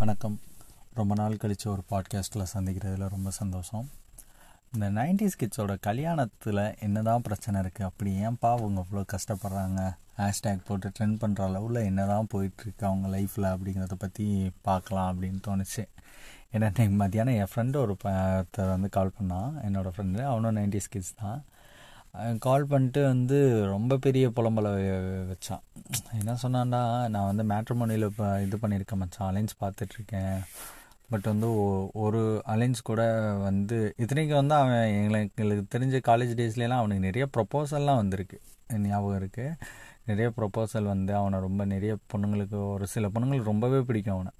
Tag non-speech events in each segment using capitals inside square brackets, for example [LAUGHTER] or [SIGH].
வணக்கம். ரொம்ப நாள் கழித்து ஒரு பாட்காஸ்ட்டில் சந்திக்கிறதுல ரொம்ப சந்தோஷம். இந்த நைன்டிஸ் கிட்ஸோட கல்யாணத்தில் என்ன தான் பிரச்சனை இருக்குது அப்படி ஏன்ப்பா அவங்க இவ்வளோ கஷ்டப்படுறாங்க? ஹேஷ்டேக் போட்டு ட்ரெண்ட் பண்ணுற அளவில் என்ன தான் போயிட்டுருக்கு அவங்க லைஃப்பில் அப்படிங்கிறத பற்றி பார்க்கலாம் அப்படின்னு தோணுச்சு. ஏன்னா இன்னைக்கு மத்தியானம் என் ஃப்ரெண்டு ஒரு ஒருத்தர் வந்து கால் பண்ணான். என்னோடய ஃப்ரெண்டு அவனும் நைன்டிஸ் கிட்ஸ் தான். கால் பண்ணிட்டு வந்து ரொம்ப பெரிய புலம்பலை வச்சான். என்ன சொன்னான்னா நான் வந்து மேட்ரமோனியில் இப்போ இது பண்ணியிருக்கேன் மச்சான் அலைன்ஸ் பார்த்துட்ருக்கேன். பட் வந்து ஒரு அலைன்ஸ் கூட வந்து இத்தனைக்கு வந்து அவன் எங்களுக்கு எங்களுக்கு தெரிஞ்ச காலேஜ் டேஸ்லாம் அவனுக்கு நிறைய ப்ரொப்போசல்லாம் வந்திருக்கு. ஞாபகம் இருக்குது நிறைய ப்ரொப்போசல் வந்து அவனை ரொம்ப நிறைய பொண்ணுங்களுக்கு ஒரு சில பொண்ணுங்களுக்கு ரொம்பவே பிடிக்கும் அவனை.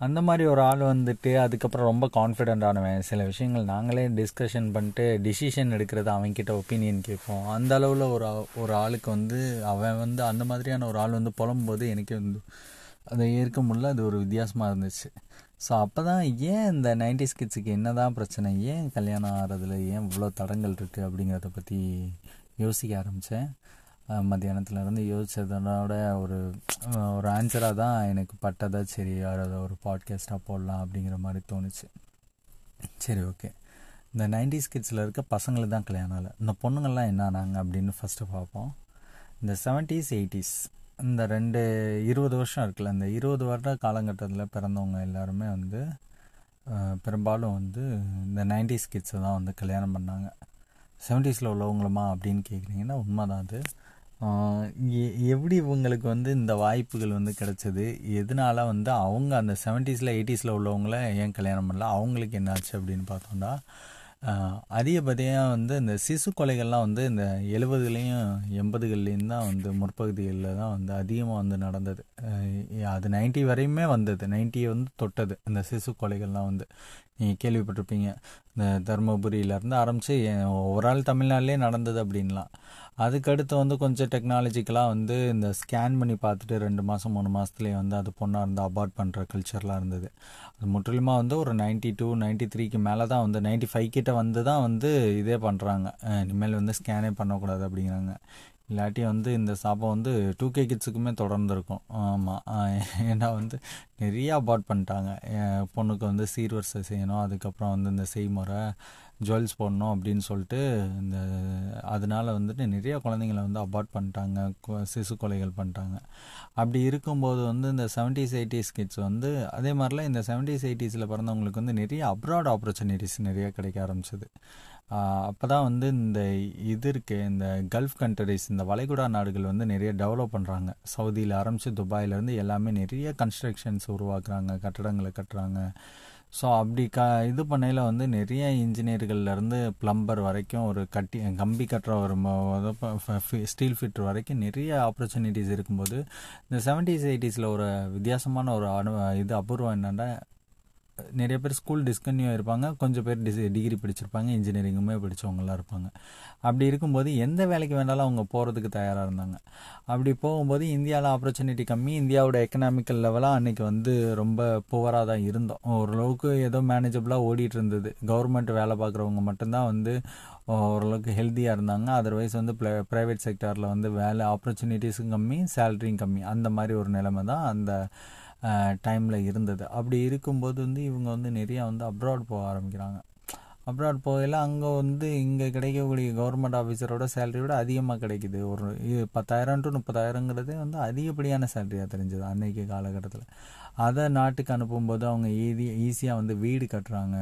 அந்த மாதிரி ஒரு ஆள் வந்துட்டு அதுக்கப்புறம் ரொம்ப கான்ஃபிடென்ட் ஆனவன். சில விஷயங்கள் நாங்களே டிஸ்கஷன் பண்ணிட்டு டிசிஷன் எடுக்கிறது அவன்கிட்ட ஒப்பீனியன் கேட்போம். அந்த அளவில் ஒரு ஒரு ஆளுக்கு வந்து அவன் வந்து அந்த மாதிரியான ஒரு ஆள் வந்து புலம்பும்போது எனக்கு வந்து அதை ஏற்க முடியல. அது ஒரு வித்தியாசமாக இருந்துச்சு. ஸோ அப்போ தான் ஏன் இந்த நைன்டிஸ் கிட்ஸுக்கு என்ன தான் பிரச்சனை? ஏன் கல்யாணம் ஆகிறதுல ஏன் இவ்வளோ தடங்கள் இருக்குது அப்படிங்கிறத பற்றி யோசிக்க ஆரம்பித்தேன் மத்தியானத்தில் இருந்து யோசிச்சதனோட ஒரு ஒரு ஆன்சராக தான் எனக்கு பட்டதா சரி அதை ஒரு பாட்காஸ்ட்டாக போடலாம் அப்படிங்கிற மாதிரி தோணுச்சு. சரி ஓகே இந்த நைன்டிஸ் கிட்ஸில் இருக்க பசங்களுக்கு தான் கல்யாணம் இல்லை இந்த பொண்ணுங்கள்லாம் என்ன ஆனாங்க அப்படின்னு ஃபஸ்ட்டு பார்ப்போம். இந்த செவன்ட்டீஸ் எயிட்டிஸ் இந்த ரெண்டு இருபது வருஷம் இருக்குல்ல இந்த இருபது வருட காலகட்டத்தில் பிறந்தவங்க எல்லாருமே வந்து பெரும்பாலும் வந்து இந்த நைன்டிஸ் கிட்ஸை தான் வந்து கல்யாணம் பண்ணாங்க. செவன்ட்டீஸில் உள்ளவங்களுமா அப்படின்னு கேட்குறீங்கன்னா உண்மை தான் அது. எப்படி இவங்களுக்கு வந்து இந்த வாய்ப்புகள் வந்து கிடைச்சது? எதனால வந்து அவங்க அந்த செவன்ட்டீஸில் எயிட்டிஸில் உள்ளவங்கள ஏன் கல்யாணம் பண்ணல? அவங்களுக்கு என்னாச்சு அப்படின்னு பார்த்தோம்னா அதிகபதியாக வந்து இந்த சிசு கொலைகள்லாம் வந்து இந்த எழுபதுலேயும் எண்பதுகள்லேயும் தான் வந்து முற்பகுதிகளில் தான் வந்து அதிகமாக வந்து நடந்தது. அது நைன்ட்டி வரையுமே வந்தது. நைன்ட்டியை வந்து தொட்டது இந்த சிசு கொலைகள்லாம் வந்து. நீங்கள் கேள்விப்பட்டிருப்பீங்க. இந்த தருமபுரியிலேருந்து ஆரம்பித்து ஒரு ஆள் தமிழ்நாட்டிலே நடந்தது அப்படின்லாம். அதுக்கடுத்து வந்து கொஞ்சம் டெக்னாலஜிக்கலாக வந்து இந்த ஸ்கேன் பண்ணி பார்த்துட்டு ரெண்டு மாதம் மூணு மாதத்துலேயே வந்து அது பொண்ணாக இருந்து அபார்ட் பண்ணுற கல்ச்சர்லாம் இருந்தது. அது முற்றிலுமாக வந்து ஒரு நைன்ட்டி டூ நைன்ட்டி த்ரீக்கு மேலே தான் வந்து நைன்ட்டி ஃபைவ் கிட்ட வந்து தான் வந்து இதே பண்ணுறாங்க இனிமேல் வந்து ஸ்கேனே பண்ணக்கூடாது அப்படிங்கிறாங்க. இல்லாட்டி வந்து இந்த சாப்பா வந்து டூ கே கிட்ஸுக்குமே தொடர்ந்து இருக்கும் ஆமாம் ஏன்னா வந்து நிறையா அபார்ட் பண்ணிட்டாங்க. பொண்ணுக்கு வந்து சீர்வரிசை செய்யணும் அதுக்கப்புறம் வந்து இந்த செய்முறை ஜுவல்ஸ் போடணும் அப்படின்னு சொல்லிட்டு இந்த அதனால வந்துட்டு நிறைய குழந்தைங்கள வந்து அபார்ட் பண்ணிட்டாங்க சிசு கொலைகள் பண்ணிட்டாங்க. அப்படி இருக்கும்போது வந்து இந்த செவன்ட்டீஸ் எயிட்டிஸ் கிட்ஸ் வந்து அதே மாதிரிலாம் இந்த செவன்ட்டீஸ் எயிட்டிஸில் பிறந்தவங்களுக்கு வந்து நிறைய அப்ராட் ஆப்பர்ச்சுனிட்டிஸ் நிறையா கிடைக்க ஆரம்பிச்சது. அப்போ தான் வந்து இந்த இது இருக்குது இந்த கல்ஃப் கண்ட்ரிஸ் இந்த வளைகுடா நாடுகள் வந்து நிறைய டெவலப் பண்ணுறாங்க சவுதியில் ஆரம்பித்து துபாயிலேருந்து எல்லாமே நிறைய கன்ஸ்ட்ரக்ஷன்ஸ் உருவாக்குறாங்க கட்டடங்களை கட்டுறாங்க. ஸோ அப்படி க இது பண்ணையில் வந்து நிறைய இன்ஜினியர்கள்லேருந்து ப்ளம்பர் வரைக்கும் ஒரு கட்டி கம்பி கட்டுற ஒரு ஸ்டீல் ஃபிட்டர் வரைக்கும் நிறைய ஆப்பர்ச்சுனிட்டிஸ் இருக்கும்போது இந்த செவன்டீஸ் எயிட்டிஸில் ஒரு வித்தியாசமான ஒரு அனு இது அபூர்வம் என்னென்னா நிறைய பேர் ஸ்கூல் டிஸ்கன்யூ இருப்பாங்க கொஞ்சம் பேர் டிஸ் டிகிரி படிச்சிருப்பாங்க. இன்ஜினியரிங்குமே படித்தவங்களாம் இருப்பாங்க. அப்படி இருக்கும்போது எந்த வேலைக்கு வேணாலும் அவங்க போகிறதுக்கு தயாராக இருந்தாங்க. அப்படி போகும்போது இந்தியாவில் ஆப்பர்ச்சுனிட்டி கம்மி. இந்தியாவோட எக்கனாமிக்கல் லெவலாக அன்றைக்கி வந்து ரொம்ப புவராக தான் இருந்தோம். ஓரளவுக்கு ஏதோ மேனேஜபிளாக ஓடிட்டு இருந்தது. கவர்மெண்ட் வேலை பார்க்குறவங்க மட்டும்தான் வந்து ஓரளவுக்கு ஹெல்த்தியாக இருந்தாங்க. அதர்வைஸ் வந்து ப்ரைவேட் செக்டாரில் வந்து வேலை ஆப்பர்ச்சுனிட்டிஸும் கம்மி சேலரியும் கம்மி. அந்த மாதிரி ஒரு நிலைமை தான் அந்த டைமில் இருந்தது. அப்படி இருக்கும்போது வந்து இவங்க வந்து நிறையா வந்து அப்ராட் போக ஆரம்பிக்கிறாங்க. அப்ராட் போகையில் அங்கே வந்து இங்கே கிடைக்கக்கூடிய கவர்மெண்ட் ஆஃபீஸரோட சேலரியோட அதிகமாக கிடைக்குது. ஒரு பத்தாயிரம் டு முப்பதாயிரங்கிறதே வந்து அதிகப்படியான சேலரியாக தெரிஞ்சது அன்னைக்கு காலகட்டத்தில். அதை நாட்டுக்கு அனுப்பும்போது அவங்க ஈதி ஈஸியாக வந்து வீடு கட்டுறாங்க.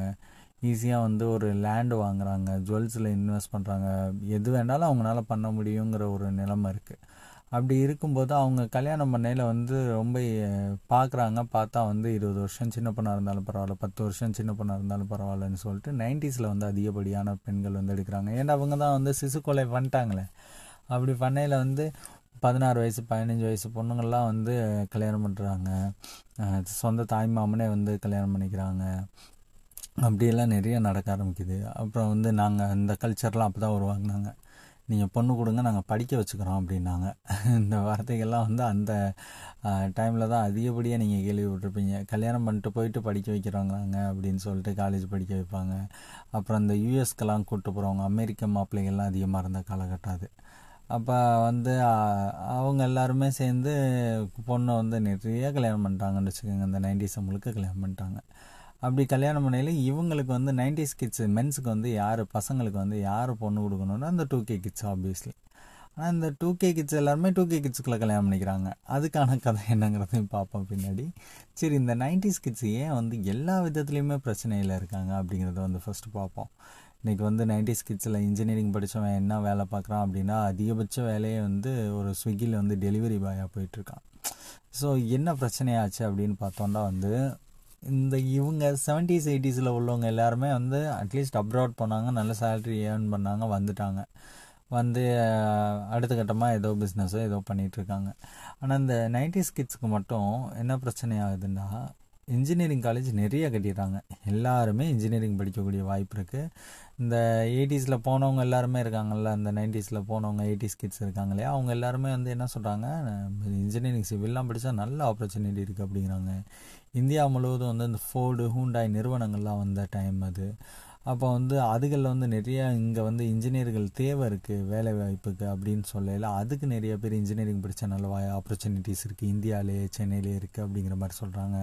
ஈஸியாக வந்து ஒரு லேண்டு வாங்குறாங்க. ஜுவல்ஸில் இன்வெஸ்ட் பண்ணுறாங்க எது வேணாலும் அவங்களால பண்ண முடியுங்கிற ஒரு நிலைமை இருக்குது அப்படி இருக்கும்போது அவங்க கல்யாணம் பண்ணையில் வந்து ரொம்ப பார்க்குறாங்க பார்த்தா வந்து இருபது வருஷம் சின்ன பொண்ணாக இருந்தாலும் பரவாயில்ல பத்து வருஷம் சின்ன பொண்ணாக இருந்தாலும் பரவாயில்லன்னு சொல்லிட்டு நைன்டிஸில் வந்து அதிகப்படியான பெண்கள் வந்து எடுக்கிறாங்க. ஏன்னா அவங்க தான் வந்து சிசு கொலை பண்ணிட்டாங்களே. அப்படி பண்ணையில் வந்து பதினாறு வயசு பதினஞ்சு வயசு பொண்ணுங்கள்லாம் வந்து கல்யாணம் பண்ணுறாங்க சொந்த தாய் மாமனே வந்து கல்யாணம் பண்ணிக்கிறாங்க. அப்படியெல்லாம் நிறைய நடக்க ஆரம்பிக்குது. அப்புறம் வந்து நாங்கள் இந்த கல்ச்சர்லாம் அப்போ தான் உருவாங்கினாங்க நீங்கள் பொண்ணு கொடுங்க நாங்கள் படிக்க வச்சுக்கிறோம் அப்படின்னாங்க. [LAUGHS] இந்த வார்த்தைகள்லாம் வந்து அந்த டைமில் தான் அதிகப்படியாக நீங்கள் கேள்விப்பட்டிருப்பீங்க. கல்யாணம் பண்ணிட்டு போயிட்டு படிக்க வைக்கிறாங்க அப்படின்னு சொல்லிட்டு காலேஜ் படிக்க வைப்பாங்க. அப்புறம் இந்த யூஎஸ்க்கெல்லாம் கூப்பிட்டு போகிறவங்க அமெரிக்க மாப்பிள்ளைகள்லாம் அதிகமாக இருந்த காலகட்டம் அது. அப்போ வந்து அவங்க எல்லாருமே சேர்ந்து பொண்ணை வந்து நிறைய கல்யாணம் பண்ணிட்டாங்கன்னு வச்சுக்கோங்க. இந்த நைன்டிஸை முழுக்க கல்யாணம் பண்ணிட்டாங்க. அப்படி கல்யாணம் பண்ணையில் இவங்களுக்கு வந்து நைன்டிஸ் கிட்ஸ் மென்ஸுக்கு வந்து யார் பசங்களுக்கு வந்து யார் பொண்ணு கொடுக்கணும்னா அந்த டூ கே கிட்ஸ் ஆப்வியஸ்லி ஆனால் இந்த டூ கே கிட்ஸ் எல்லாருமே டூ கே கிட்ஸுக்குள்ளே கல்யாணம் பண்ணிக்கிறாங்க. அதுக்கான கதை என்னங்கிறதையும் பார்ப்போம் பின்னாடி. சரி இந்த நைன்டிஸ் கிட்ஸ் ஏன் வந்து எல்லா விதத்துலேயுமே பிரச்சனையில் இருக்காங்க அப்படிங்கிறத வந்து ஃபஸ்ட்டு பார்ப்போம். இன்றைக்கி வந்து நைன்டிஸ் கிட்ஸில் இன்ஜினியரிங் படித்தவன் என்ன வேலை பார்க்குறான் அப்படின்னா அதிகபட்ச வேலையை வந்து ஒரு ஸ்விக்கியில் வந்து டெலிவரி பாயாக போயிட்டுருக்கான் ஸோ என்ன பிரச்சனையாச்சு அப்படின்னு பார்த்தோன்னா வந்து இந்த இவங்க செவன்டிஸ் எயிட்டிஸில் உள்ளவங்க எல்லாருமே வந்து அட்லீஸ்ட் அப்ராட் போனாங்க நல்ல சேலரி ஏர்ன் பண்ணாங்க வந்துட்டாங்க. வந்து அடுத்த கட்டமாக ஏதோ பிஸ்னஸோ ஏதோ பண்ணிகிட்ருக்காங்க ஆனால் இந்த நைன்டிஸ் கிட்ஸ்க்கு மட்டும் என்ன பிரச்சனை ஆகுதுன்னா இன்ஜினியரிங் காலேஜ் நிறைய கட்டிடுறாங்க. எல்லாருமே இன்ஜினியரிங் படிக்கக்கூடிய வாய்ப்பு இருக்குது இந்த எயிட்டிஸில் போனவங்க எல்லாருமே இருக்காங்கல்ல இந்த நைன்டிஸில் போனவங்க எயிட்டிஸ் கிட்ஸ் இருக்காங்க இல்லையா அவங்க எல்லாருமே வந்து என்ன சொல்கிறாங்க இன்ஜினியரிங் சிவில்லாம் படித்தா நல்ல ஆப்பர்ச்சுனிட்டி இருக்குது அப்படிங்கிறாங்க. இந்தியா முழுவதும் வந்து இந்த ஃபோர்டு ஹூண்டாய் நிறுவனங்கள்லாம் வந்த டைம் அது. அப்போ வந்து அதுகளில் வந்து நிறைய இங்கே வந்து இன்ஜினியர்கள் தேவை இருக்குது வேலை வாய்ப்புக்கு அப்படின்னு சொல்லல. அதுக்கு நிறைய பேர் இன்ஜினியரிங் படித்த நல்ல வாய் ஆப்பர்ச்சுனிட்டிஸ் இருக்குது இந்தியாவிலேயே சென்னையிலே இருக்குது அப்படிங்கிற மாதிரி சொல்கிறாங்க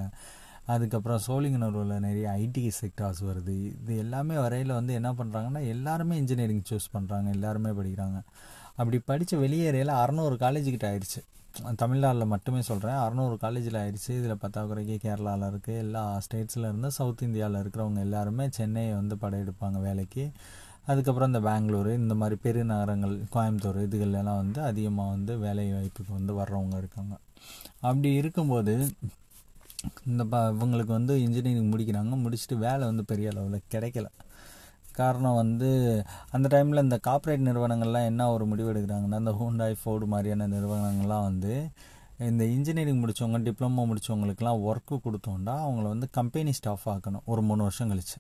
அதுக்கப்புறம் சோழிங்கநல்லூரில் நிறைய ஐடி செக்டார்ஸ் வருது. இது எல்லாமே வரையில் வந்து என்ன பண்ணுறாங்கன்னா எல்லாருமே இன்ஜினியரிங் சூஸ் பண்ணுறாங்க எல்லாருமே படிக்கிறாங்க. அப்படி படித்த வெளியேறையில் அறநூறு காலேஜுக்கிட்ட ஆயிடுச்சு. தமிழ்நாட்டில் மட்டுமே சொல்கிறேன் அறநூறு காலேஜில் ஆயிடுச்சு. இதில் பத்தாக்குறைக்கு கேரளாவில் இருக்குது எல்லா ஸ்டேட்ஸில் இருந்து சவுத் இந்தியாவில் இருக்கிறவங்க எல்லாருமே சென்னையை வந்து படையெடுப்பாங்க வேலைக்கு. அதுக்கப்புறம் இந்த பெங்களூர் இந்த மாதிரி பெருநகரங்கள் கோயம்புத்தூர் இதுகளெல்லாம் வந்து அதிகமாக வந்து வேலை வாய்ப்புக்கு வந்து வர்றவங்க இருக்காங்க. அப்படி இருக்கும்போது இந்த ப இவங்களுக்கு வந்து இன்ஜினியரிங் முடிக்கிறாங்க. முடிச்சுட்டு வேலை வந்து பெரிய அளவில் கிடைக்கல. காரணம் வந்து அந்த டைமில் இந்த கார்ப்பரேட் நிறுவனங்கள்லாம் என்ன ஒரு முடிவு எடுக்கிறாங்கன்னா இந்த ஹூண்டாய் ஃபோர்டு மாதிரியான நிறுவனங்கள்லாம் வந்து இந்த இன்ஜினியரிங் முடித்தவங்க டிப்ளமோ முடித்தவங்களுக்குலாம் ஒர்க்கு கொடுத்தோன்னா அவங்கள வந்து கம்பெனி ஸ்டாஃப் ஆக்கணும். ஒரு மூணு வருஷம் கழிச்சு.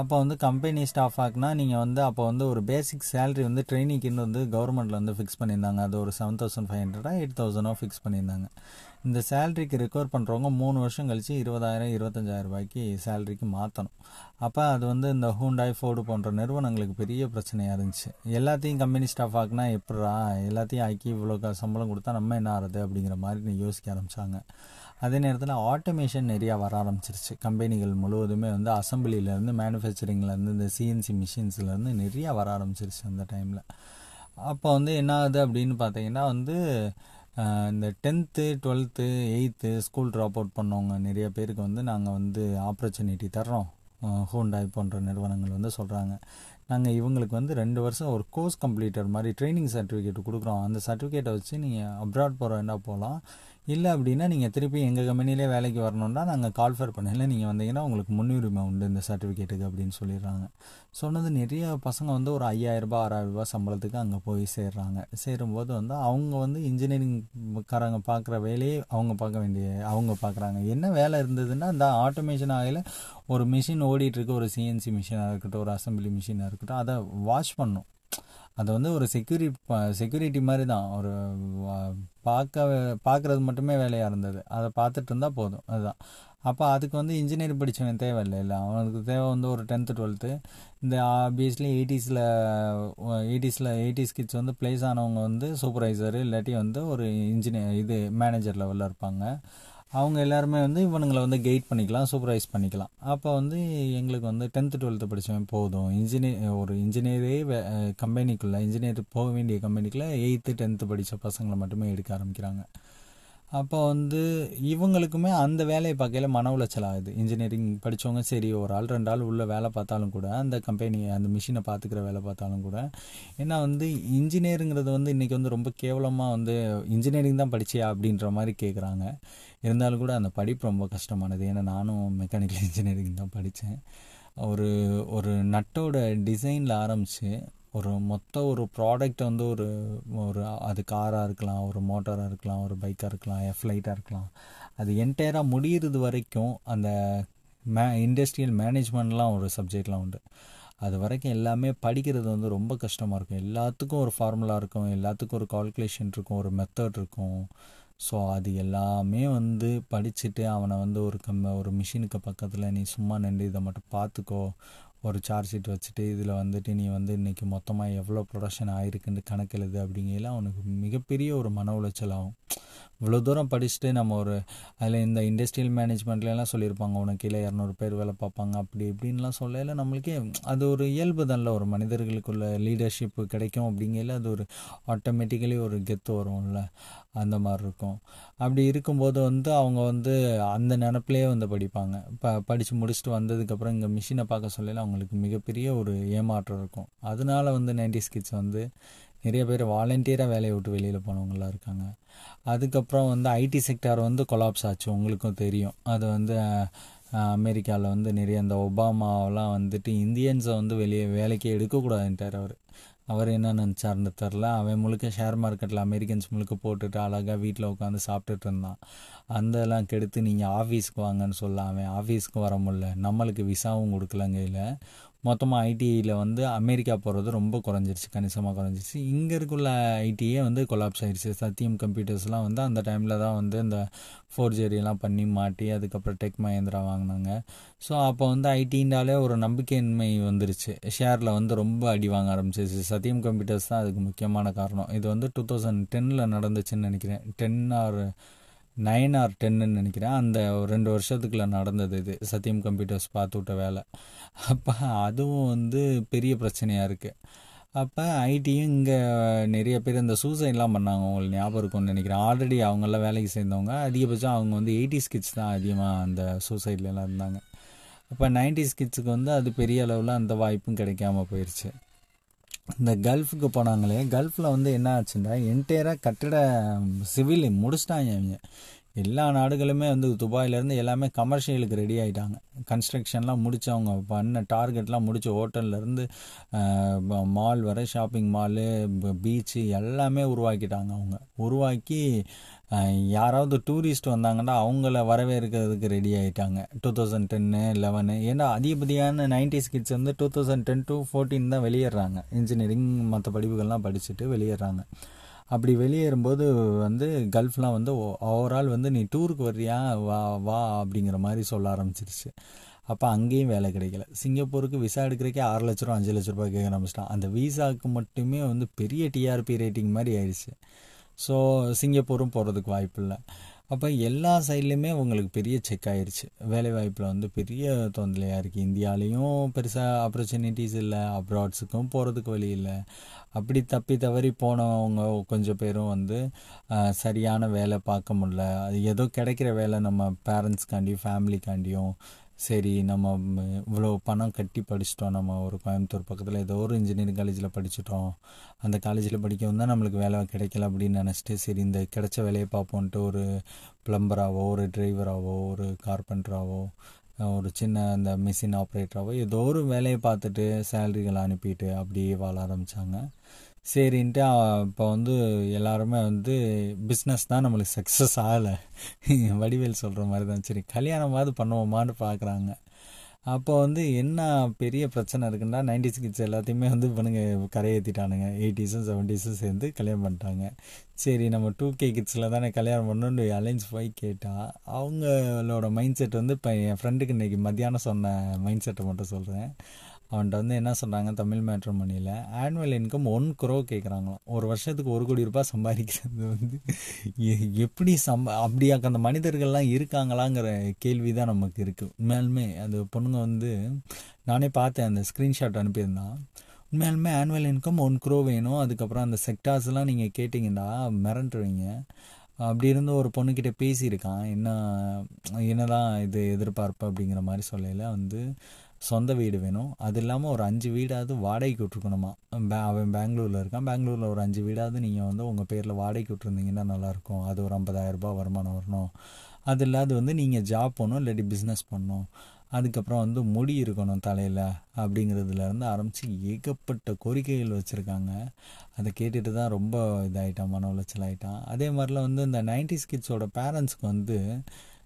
அப்போ வந்து கம்பெனி ஸ்டாஃப் ஆக்குனா நீங்கள் வந்து அப்போ வந்து ஒரு பேசிக் சேலரி வந்து ட்ரைனிங்க்குன்னு வந்து கவர்மெண்ட்டில் வந்து ஃபிக்ஸ் பண்ணியிருந்தாங்க. அது ஒரு செவன் தௌசண்ட் ஃபைவ் ஹண்ட்ரடா எயிட் தௌசண்டோ ஃபிக்ஸ் பண்ணியிருந்தாங்க. இந்த சேலரிக்கு ரெக்கவர் பண்ணுறவங்க மூணு வருஷம் கழிச்சு இருபதாயிரம் இருபத்தஞ்சாயிரம் ரூபாய்க்கு சேலரிக்கு மாற்றணும் அப்போ அது வந்து இந்த ஹூண்டாய் ஃபோர்டு போன்ற நிறுவனங்களுக்கு பெரிய பிரச்சனையாக இருந்துச்சு. எல்லாத்தையும் கம்பெனி ஸ்டாஃப் ஆக்குனா எப்படா எல்லாத்தையும் ஆக்கி இவ்வளோ சம்பளம் கொடுத்தா நம்ம என்ன ஆறுது அப்படிங்கிற மாதிரி யோசிக்க ஆரம்பித்தாங்க அதே நேரத்தில் ஆட்டோமேஷன் நிறையா வர ஆரம்பிச்சிருச்சு. கம்பெனிகள் முழுவதுமே வந்து அசம்பிளிலேருந்து மேனுஃபேக்சரிங்லேருந்து இந்த சிஎன்சி மிஷின்ஸ்லேருந்து நிறையா வர ஆரம்பிச்சிருச்சு அந்த டைமில் அப்போ வந்து என்ன ஆகுது அப்படின்னு பார்த்தீங்கன்னா வந்து இந்த tenth twelfth eighth school drop out பண்ணவங்க நிறைய பேருக்கு வந்து நாங்கள் வந்து ஆப்பர்ச்சுனிட்டி தர்றோம். ஹூண்டாய் போன்ற நிறுவனங்கள் வந்து சொல்கிறாங்க நாங்கள் இவங்களுக்கு வந்து ரெண்டு வருஷம் ஒரு கோர்ஸ் கம்ப்ளீட்டர் மாதிரி ட்ரைனிங் சர்டிஃபிகேட் கொடுக்குறோம். அந்த சர்டிஃபிகேட்டை வச்சு நீங்கள் அப்ராட் போகிற என்ன போகலாம் இல்லை அப்படின்னா நீங்கள் திருப்பி எங்கள் கம்பெனிலே வேலைக்கு வரணுன்னா நாங்கள் கால்ஃபர் பண்ணல நீங்கள் வந்தீங்கன்னா உங்களுக்கு முன்னுரிமை உண்டு இந்த சர்டிஃபிகேட்டுக்கு அப்படின்னு சொல்லிடுறாங்க. சொன்னது நிறைய பசங்க வந்து ஒரு ஐயாயிரரூபா ஆறாயிரரூபா சம்பளத்துக்கு அங்கே போய் சேர்றாங்க. சேரும்போது வந்து அவங்க வந்து இன்ஜினியரிங் காரங்க பார்க்குற வேலையை அவங்க பார்க்க வேண்டிய அவங்க பார்க்குறாங்க என்ன வேலை இருந்ததுன்னா இந்த ஆட்டோமேஷன் ஆகையில் ஒரு மிஷின் ஓடிட்டுருக்கு ஒரு சிஎன்சி மிஷினாக இருக்கட்டும் ஒரு அசம்பிளி மிஷினாக இருக்கட்டும் அதை வாஷ் பண்ணும் அது வந்து ஒரு செக்யூரி செக்யூரிட்டி மாதிரி தான் ஒரு பார்க்க பார்க்குறது மட்டுமே வேலையாக இருந்தது. அதை பார்த்துட்டு இருந்தால் போதும். அதுதான். அப்போ அதுக்கு வந்து இன்ஜினியரிங் படித்தவன் தேவையில்லை இல்லை. அவனுக்கு தேவை வந்து ஒரு டென்த்து டுவெல்த்து இந்த ஆப்வியஸ்லி எயிட்டிஸில் எயிட்டிஸில் எயிட்டிஸ் கிட்ஸ் வந்து ப்ளேஸ் ஆனவங்க வந்து சூப்பர்வைசர் இல்லாட்டி வந்து ஒரு இன்ஜினியர் இது மேனேஜர் லெவலில் இருப்பாங்க. அவங்க எல்லாருமே வந்து இவனுங்களை வந்து கைட் பண்ணிக்கலாம் சூப்பர்வைஸ் பண்ணிக்கலாம். அப்போ வந்து எங்களுக்கு வந்து டென்த்து டுவெல்த்து படித்தவன் போதும். இன்ஜினியர் ஒரு இன்ஜினியரே கம்பெனிக்குள்ளே இன்ஜினியர் போக வேண்டிய கம்பெனிக்குள்ளே எயித்து டென்த்து படித்த பசங்களை மட்டுமே எடுக்க ஆரம்பிக்கிறாங்க. அப்போ வந்து இவங்களுக்குமே அந்த வேலையை பார்க்கையில் மன உளைச்சல் ஆகுது. இன்ஜினியரிங் படித்தவங்க சரி ஒரு ஆள் ரெண்டு ஆள் உள்ள வேலை பார்த்தாலும் கூட அந்த கம்பெனி அந்த மிஷினை பார்த்துக்கிற வேலை பார்த்தாலும் கூட ஏன்னா வந்து இன்ஜினியருங்கிறது வந்து இன்றைக்கி வந்து ரொம்ப கேவலமாக வந்து இன்ஜினியரிங் தான் படிச்சியா அப்படின்ற மாதிரி கேட்குறாங்க இருந்தாலும் கூட அந்த படிப்பு ரொம்ப கஷ்டமானது. ஏன்னா நானும் மெக்கானிக்கல் இன்ஜினியரிங் தான் படித்தேன் ஒரு ஒரு நட்டோட டிசைனில் ஆரம்பித்து ஒரு மொத்த ஒரு ப்ராடக்ட் வந்து ஒரு ஒரு அது காராக இருக்கலாம் ஒரு மோட்டாராக இருக்கலாம் ஒரு பைக்காக இருக்கலாம் ஃப்ளைட்டாக இருக்கலாம். அது என்டையராக முடியிறது வரைக்கும் அந்த மே இண்டஸ்ட்ரியல் மேனேஜ்மெண்ட்லாம் ஒரு சப்ஜெக்ட்லாம் உண்டு. அது வரைக்கும் எல்லாமே படிக்கிறது வந்து ரொம்ப கஷ்டமாக இருக்கும். எல்லாத்துக்கும் ஒரு ஃபார்முலா இருக்கும் எல்லாத்துக்கும் ஒரு கால்குலேஷன் இருக்கும் ஒரு மெத்தட் இருக்கும். ஸோ அது எல்லாமே வந்து படிச்சுட்டு அவனை வந்து ஒரு கம் ஒரு மிஷினுக்கு பக்கத்தில் நீ சும்மா நின்று இதை மட்டும் பார்த்துக்கோ ஒரு சார்ஜ் ஷீட் வச்சுட்டு இதில் வந்துட்டு நீ வந்து இன்றைக்கி மொத்தமாக எவ்வளோ ப்ரொடக்ஷன் ஆகிருக்குன்னு கணக்கெழுது அப்படிங்கையில் அவனுக்கு மிகப்பெரிய ஒரு மன உளைச்சல் ஆகும். இவ்வளோ தூரம் படிச்சுட்டு நம்ம ஒரு அதில் இந்த இண்டஸ்ட்ரியல் மேனேஜ்மெண்ட்லாம் சொல்லியிருப்பாங்க உனக்கு கீழே இரநூறு பேர் வேலை பார்ப்பாங்க அப்படி இப்படின்லாம் சொல்லல நம்மளுக்கே அது ஒரு இயல்பு தான்ல. ஒரு மனிதர்களுக்குள்ள லீடர்ஷிப் கிடைக்கும் அப்படிங்கையில் அது ஒரு ஆட்டோமேட்டிக்கலி ஒரு கெத்து வரும்ல. அந்த மாதிரி இருக்கும். அப்படி இருக்கும்போது வந்து அவங்க வந்து அந்த நினப்பிலே வந்து படிப்பாங்க. ப படித்து முடிச்சுட்டு வந்ததுக்கப்புறம் இங்கே மிஷினை பார்க்க சொல்லல அவங்களுக்கு மிகப்பெரிய ஒரு ஏமாற்றம் இருக்கும். அதனால வந்து நைன்டி கிட்ஸ் வந்து நிறைய பேர் வாலண்டியராக வேலையை விட்டு வெளியில் போனவங்களாம் இருக்காங்க. அதுக்கப்புறம் வந்து ஐடி செக்டார் வந்து கொலாப்ஸ் ஆச்சு உங்களுக்கும் தெரியும். அது வந்து அமெரிக்காவில் வந்து நிறைய அந்த ஒபாமாவெலாம் வந்துட்டு இந்தியன்ஸை வந்து வெளியே வேலைக்கே எடுக்கக்கூடாதுன்ட்டார் அவர். அவர் என்ன நினச்சாருன்னு தெரில அவன் முழுக்க ஷேர் மார்க்கெட்டில் அமெரிக்கன்ஸ் முழுக்க போட்டுட்டு அழகாக வீட்டில் உட்காந்து சாப்பிட்டுட்டு இருந்தான். அந்தெல்லாம் கெடுத்து நீங்கள் ஆஃபீஸ்க்கு வாங்கன்னு சொல்ல அவன் ஆஃபீஸ்க்கு வர முடில நம்மளுக்கு விசாவும் கொடுக்கலங்கையில் மொத்தமாக ஐடியில் வந்து அமெரிக்கா போகிறது ரொம்ப குறைஞ்சிருச்சு கணிசமாக குறைஞ்சிருச்சு. இங்கே இருக்குள்ள ஐடியே வந்து கொலாப்ஸ் ஆயிடுச்சு சத்தியம் கம்ப்யூட்டர்ஸ்லாம் வந்து அந்த டைமில் தான் வந்து இந்த ஃபோர் ஜெரியெல்லாம் பண்ணி மாட்டி அதுக்கப்புறம் டெக் மஹேந்திரா வாங்கினாங்க. ஸோ அப்போ வந்து ஐடின்றாலே ஒரு நம்பிக்கையின்மை வந்துருச்சு. ஷேரில் வந்து ரொம்ப அடி வாங்க ஆரம்பிச்சிருச்சு. சத்தியம் கம்ப்யூட்டர்ஸ் தான் அதுக்கு முக்கியமான காரணம். இது வந்து டூ தௌசண்ட் டென்னில் நடந்துச்சுன்னு நினைக்கிறேன். டென் ஆர் நைன் ஆர் டென்னு நினைக்கிறேன். அந்த ரெண்டு வருஷத்துக்குள்ளே நடந்தது இது. சத்தியம் கம்ப்யூட்டர்ஸ் பார்த்து விட்ட வேலை. அப்போ அதுவும் வந்து பெரிய பிரச்சனையாக இருக்குது அப்போ ஐடியும் இங்கே நிறைய பேர் இந்த சூசைட்லாம் பண்ணாங்க. உங்களுக்கு ஞாபகம் இருக்கும்னு நினைக்கிறேன். ஆல்ரெடி அவங்கெல்லாம் வேலைக்கு சேர்ந்தவங்க. அதிகபட்சம் அவங்க வந்து எயிட்டி ஸ்கிட்ஸ் தான் அதிகமாக அந்த சூசைட்லலாம் இருந்தாங்க. அப்போ நைன்டி ஸ்கிட்ஸுக்கு வந்து அது பெரிய அளவில் அந்த வாய்ப்பும் கிடைக்காம போயிடுச்சு இந்த கல்ஃபுக்கு போனாங்களே கல்ஃபில் வந்து என்ன ஆச்சுன்னா என்டையராக கட்டிட சிவில் முடிச்சிட்டாங்க அவங்க எல்லா நாடுகளுமே வந்து துபாயிலேருந்து எல்லாமே கமர்ஷியலுக்கு ரெடி ஆகிட்டாங்க கன்ஸ்ட்ரக்ஷன்லாம் முடிச்சு அவங்க பண்ண டார்கெட்லாம் முடிச்சு ஹோட்டல்லேருந்து மால் வரை ஷாப்பிங் மாலு பீச்சு எல்லாமே உருவாக்கிட்டாங்க அவங்க. உருவாக்கி யாராவது டூரிஸ்ட் வந்தாங்கன்னா அவங்கள வரவேற்கிறதுக்கு ரெடி ஆகிட்டாங்க டூ தௌசண்ட் டென்னு லெவனு ஏன்னா அதிகபதியான நைன்டிஸ் கிட்ஸ் வந்து two thousand ten to fourteen தான் வெளியேறாங்க. இன்ஜினியரிங் மற்ற படிப்புகள்லாம் படிச்சுட்டு வெளியேறாங்க. அப்படி வெளியேறும்போது வந்து கல்ஃப்லாம் வந்து ஓவரால் வந்து நீ டூருக்கு வர்றியா? வா வா அப்படிங்கிற மாதிரி சொல்ல ஆரம்பிச்சிருச்சு. அப்போ அங்கேயும் வேலை கிடைக்கல. சிங்கப்பூருக்கு விசா எடுக்கிறக்கே ஆறு லட்ச ரூபா அஞ்சு லட்ச ரூபாய் கேட்க ஆரம்பிச்சிட்டான். அந்த விசாவுக்கு மட்டுமே வந்து பெரிய டிஆர்பி ரேட்டிங் மாதிரி ஆயிடுச்சு. ஸோ சிங்கப்பூரும் போகிறதுக்கு வாய்ப்பு இல்லை அப்போ எல்லா சைட்லேயுமே உங்களுக்கு பெரிய செக் ஆயிடுச்சு வேலை வாய்ப்பில் வந்து பெரிய தொந்தலையாக இருக்குது இந்தியாலேயும் பெருசாக ஆப்பர்ச்சுனிட்டிஸ் இல்லை. அப்ராட்ஸுக்கும் போகிறதுக்கு வழி இல்லை. அப்படி தப்பி தவறி போனவங்க கொஞ்சம் பேரும் வந்து சரியான வேலை பார்க்க முடில அது ஏதோ கிடைக்கிற வேலை நம்ம பேரண்ட்ஸ்காண்டியும் ஃபேமிலிக்காண்டியும் சரி நம்ம இவ்வளோ பணம் கட்டி படிச்சிட்டோம். நம்ம ஒரு கோயம்புத்தூர் பக்கத்தில் ஏதோ ஒரு இன்ஜினியரிங் காலேஜில் படிச்சிட்டோம். அந்த காலேஜில் படிக்கவும் தான் நம்மளுக்கு வேலை கிடைக்கல அப்படின்னு நினச்சிட்டு சரி இந்த கிடைச்ச வேலையை பார்ப்போன்ட்டு ஒரு ப்ளம்பராகவோ ஒரு டிரைவராகவோ ஒரு கார்பெண்டராகவோ ஒரு சின்ன அந்த மிஷின் ஆப்ரேட்டராகவோ ஏதோ ஒரு வேலையை பார்த்துட்டு சேலரிகளை அனுப்பிட்டு அப்படியே வாழ ஆரம்பித்தாங்க சரின்ட்டு இப்போ வந்து எல்லாருமே வந்து பிஸ்னஸ் தான் நம்மளுக்கு சக்ஸஸ் ஆகலை. வடிவேல் சொல்கிற மாதிரி தான். சரி கல்யாணமாவது பண்ணுவோமான்னு பார்க்குறாங்க அப்போ வந்து என்ன பெரிய பிரச்சனை இருக்குன்னா நைன்டி கிட்ஸ் எல்லாத்தையுமே வந்து இவனுங்க கரையேற்றிட்டானுங்க எயிட்டிஸும் செவன்ட்டீஸும் சேர்ந்து கல்யாணம் பண்ணிட்டாங்க. சரி நம்ம டூ கே கிட்ஸில் தானே கல்யாணம் பண்ணணுன்னு அலைன்ஸ் போய் கேட்டால் அவங்களோட மைண்ட் செட் வந்து இப்போ என் ஃப்ரெண்டுக்கு இன்றைக்கி மத்தியானம் சொன்ன மைண்ட் செட்டை மட்டும் சொல்கிறேன் அவன்கிட்ட வந்து என்ன சொல்கிறாங்க தமிழ் மேட்ரமணியில் ஆனுவல் இன்கம் ஒன் குரோ கேட்குறாங்களாம் ஒரு வருஷத்துக்கு ஒரு கோடி ரூபாய் சம்பாதிக்கிறது வந்து எப்படி சம்பா அப்படியாக்க அந்த மனிதர்கள்லாம் இருக்காங்களாங்கிற கேள்வி தான் நமக்கு இருக்குது உண்மையாலுமே அந்த பொண்ணுங்க வந்து நானே பார்த்தேன் அந்த ஸ்க்ரீன்ஷாட் அனுப்பியிருந்தான் உண்மையாலுமே ஆனுவல் இன்கம் ஒன் க்ரோ வேணும். அதுக்கப்புறம் அந்த செக்டார்ஸ்லாம் நீங்கள் கேட்டிங்கன்னா மிரண்டுருவீங்க. அப்படி இருந்து ஒரு பொண்ணுக்கிட்ட பேசியிருக்கான். என்ன என்னதான் இது எதிர்பார்ப்பு அப்படிங்கிற மாதிரி சொல்லல. வந்து சொந்த வீடு வேணும். அது இல்லாமல் ஒரு அஞ்சு வீடாவது வாடகைக்கு விட்ருக்கணுமா பே அவன் பெங்களூரில் இருக்கான். பெங்களூரில் ஒரு அஞ்சு வீடாவது நீங்கள் வந்து உங்கள் பேரில் வாடகைக்கு விட்ருந்தீங்கன்னா நல்லாயிருக்கும். அது ஒரு ஐம்பதாயிரரூபா வருமானம் வரணும். அது இல்லாத வந்து நீங்கள் ஜாப் பண்ணணும் இல்லாட்டி பிஸ்னஸ் பண்ணணும் அதுக்கப்புறம் வந்து முடி இருக்கணும் தலையில் அப்படிங்கிறதுலேருந்து ஆரம்பித்து ஏகப்பட்ட கோரிக்கைகள் வச்சுருக்காங்க. அதை கேட்டுட்டு தான் ரொம்ப இதாகிட்டான் மன உளைச்சல் ஆகிட்டான் அதே மாதிரிலாம் வந்து இந்த நைன்டிஸ் கிட்ஸோட பேரண்ட்ஸ்க்கு வந்து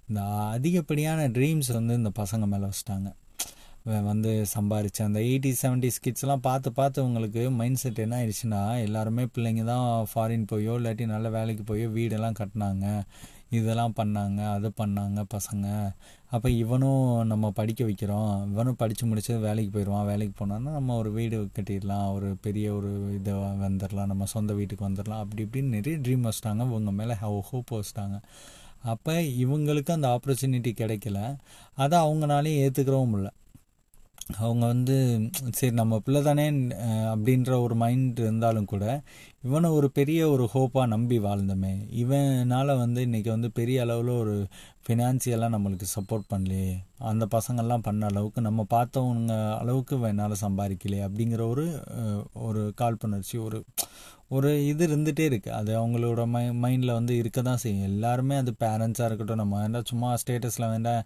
இந்த அதிகப்படியான ட்ரீம்ஸ் வந்து இந்த பசங்க மேலே வச்சிட்டாங்க. வந்து சம்பாரிச்சு அந்த எயிட்டி செவன்டிஸ் கிட்ஸ்லாம் பார்த்து பார்த்து உங்களுக்கு மைண்ட் செட் என்ன ஆயிடுச்சுன்னா எல்லாருமே பிள்ளைங்க தான் ஃபாரின் போயோ இல்லாட்டி நல்ல வேலைக்கு போயோ வீடெல்லாம் கட்டினாங்க. இதெல்லாம் பண்ணாங்க அது பண்ணாங்க பசங்க. அப்போ இவனும் நம்ம படிக்க வைக்கிறோம். இவனும் படித்து முடிச்சு வேலைக்கு போயிடுவான். வேலைக்கு போனான்னா நம்ம ஒரு வீடு கட்டிடலாம். ஒரு பெரிய ஒரு இதை வந்துடலாம். நம்ம சொந்த வீட்டுக்கு வந்துடலாம். அப்படி இப்படின்னு நிறைய ட்ரீம் வச்சிட்டாங்க. இவங்க மேலே ஹோப் வச்சிட்டாங்க. அப்போ இவங்களுக்கு அந்த ஆப்பர்ச்சுனிட்டி கிடைக்கல. அதை அவங்களாலையும் ஏற்றுக்கிறவும் இல்லை அவங்க வந்து சரி நம்ம பிள்ளை தானே அப்படின்ற ஒரு மைண்ட் இருந்தாலும் கூட இவனை ஒரு பெரிய ஒரு ஹோப்பாக நம்பி வாழ்ந்தமே. இவனால் வந்து இன்றைக்கி வந்து பெரிய அளவில் ஒரு ஃபினான்சியலாக நம்மளுக்கு சப்போர்ட் பண்ணலையே. அந்த பசங்கள்லாம் பண்ண அளவுக்கு நம்ம பார்த்தவங்க அளவுக்கு என்னால் சம்பாதிக்கலையே அப்படிங்கிற ஒரு ஒரு காழ்ப்புணர்ச்சி ஒரு ஒரு இது இருந்துகிட்டே இருக்குது அது அவங்களோட மை மைண்டில் வந்து இருக்க தான் செய்யும். எல்லாருமே அது பேரண்ட்ஸாக இருக்கட்டும் நம்ம வேண்டாம் சும்மா ஸ்டேட்டஸில் வேண்டாம்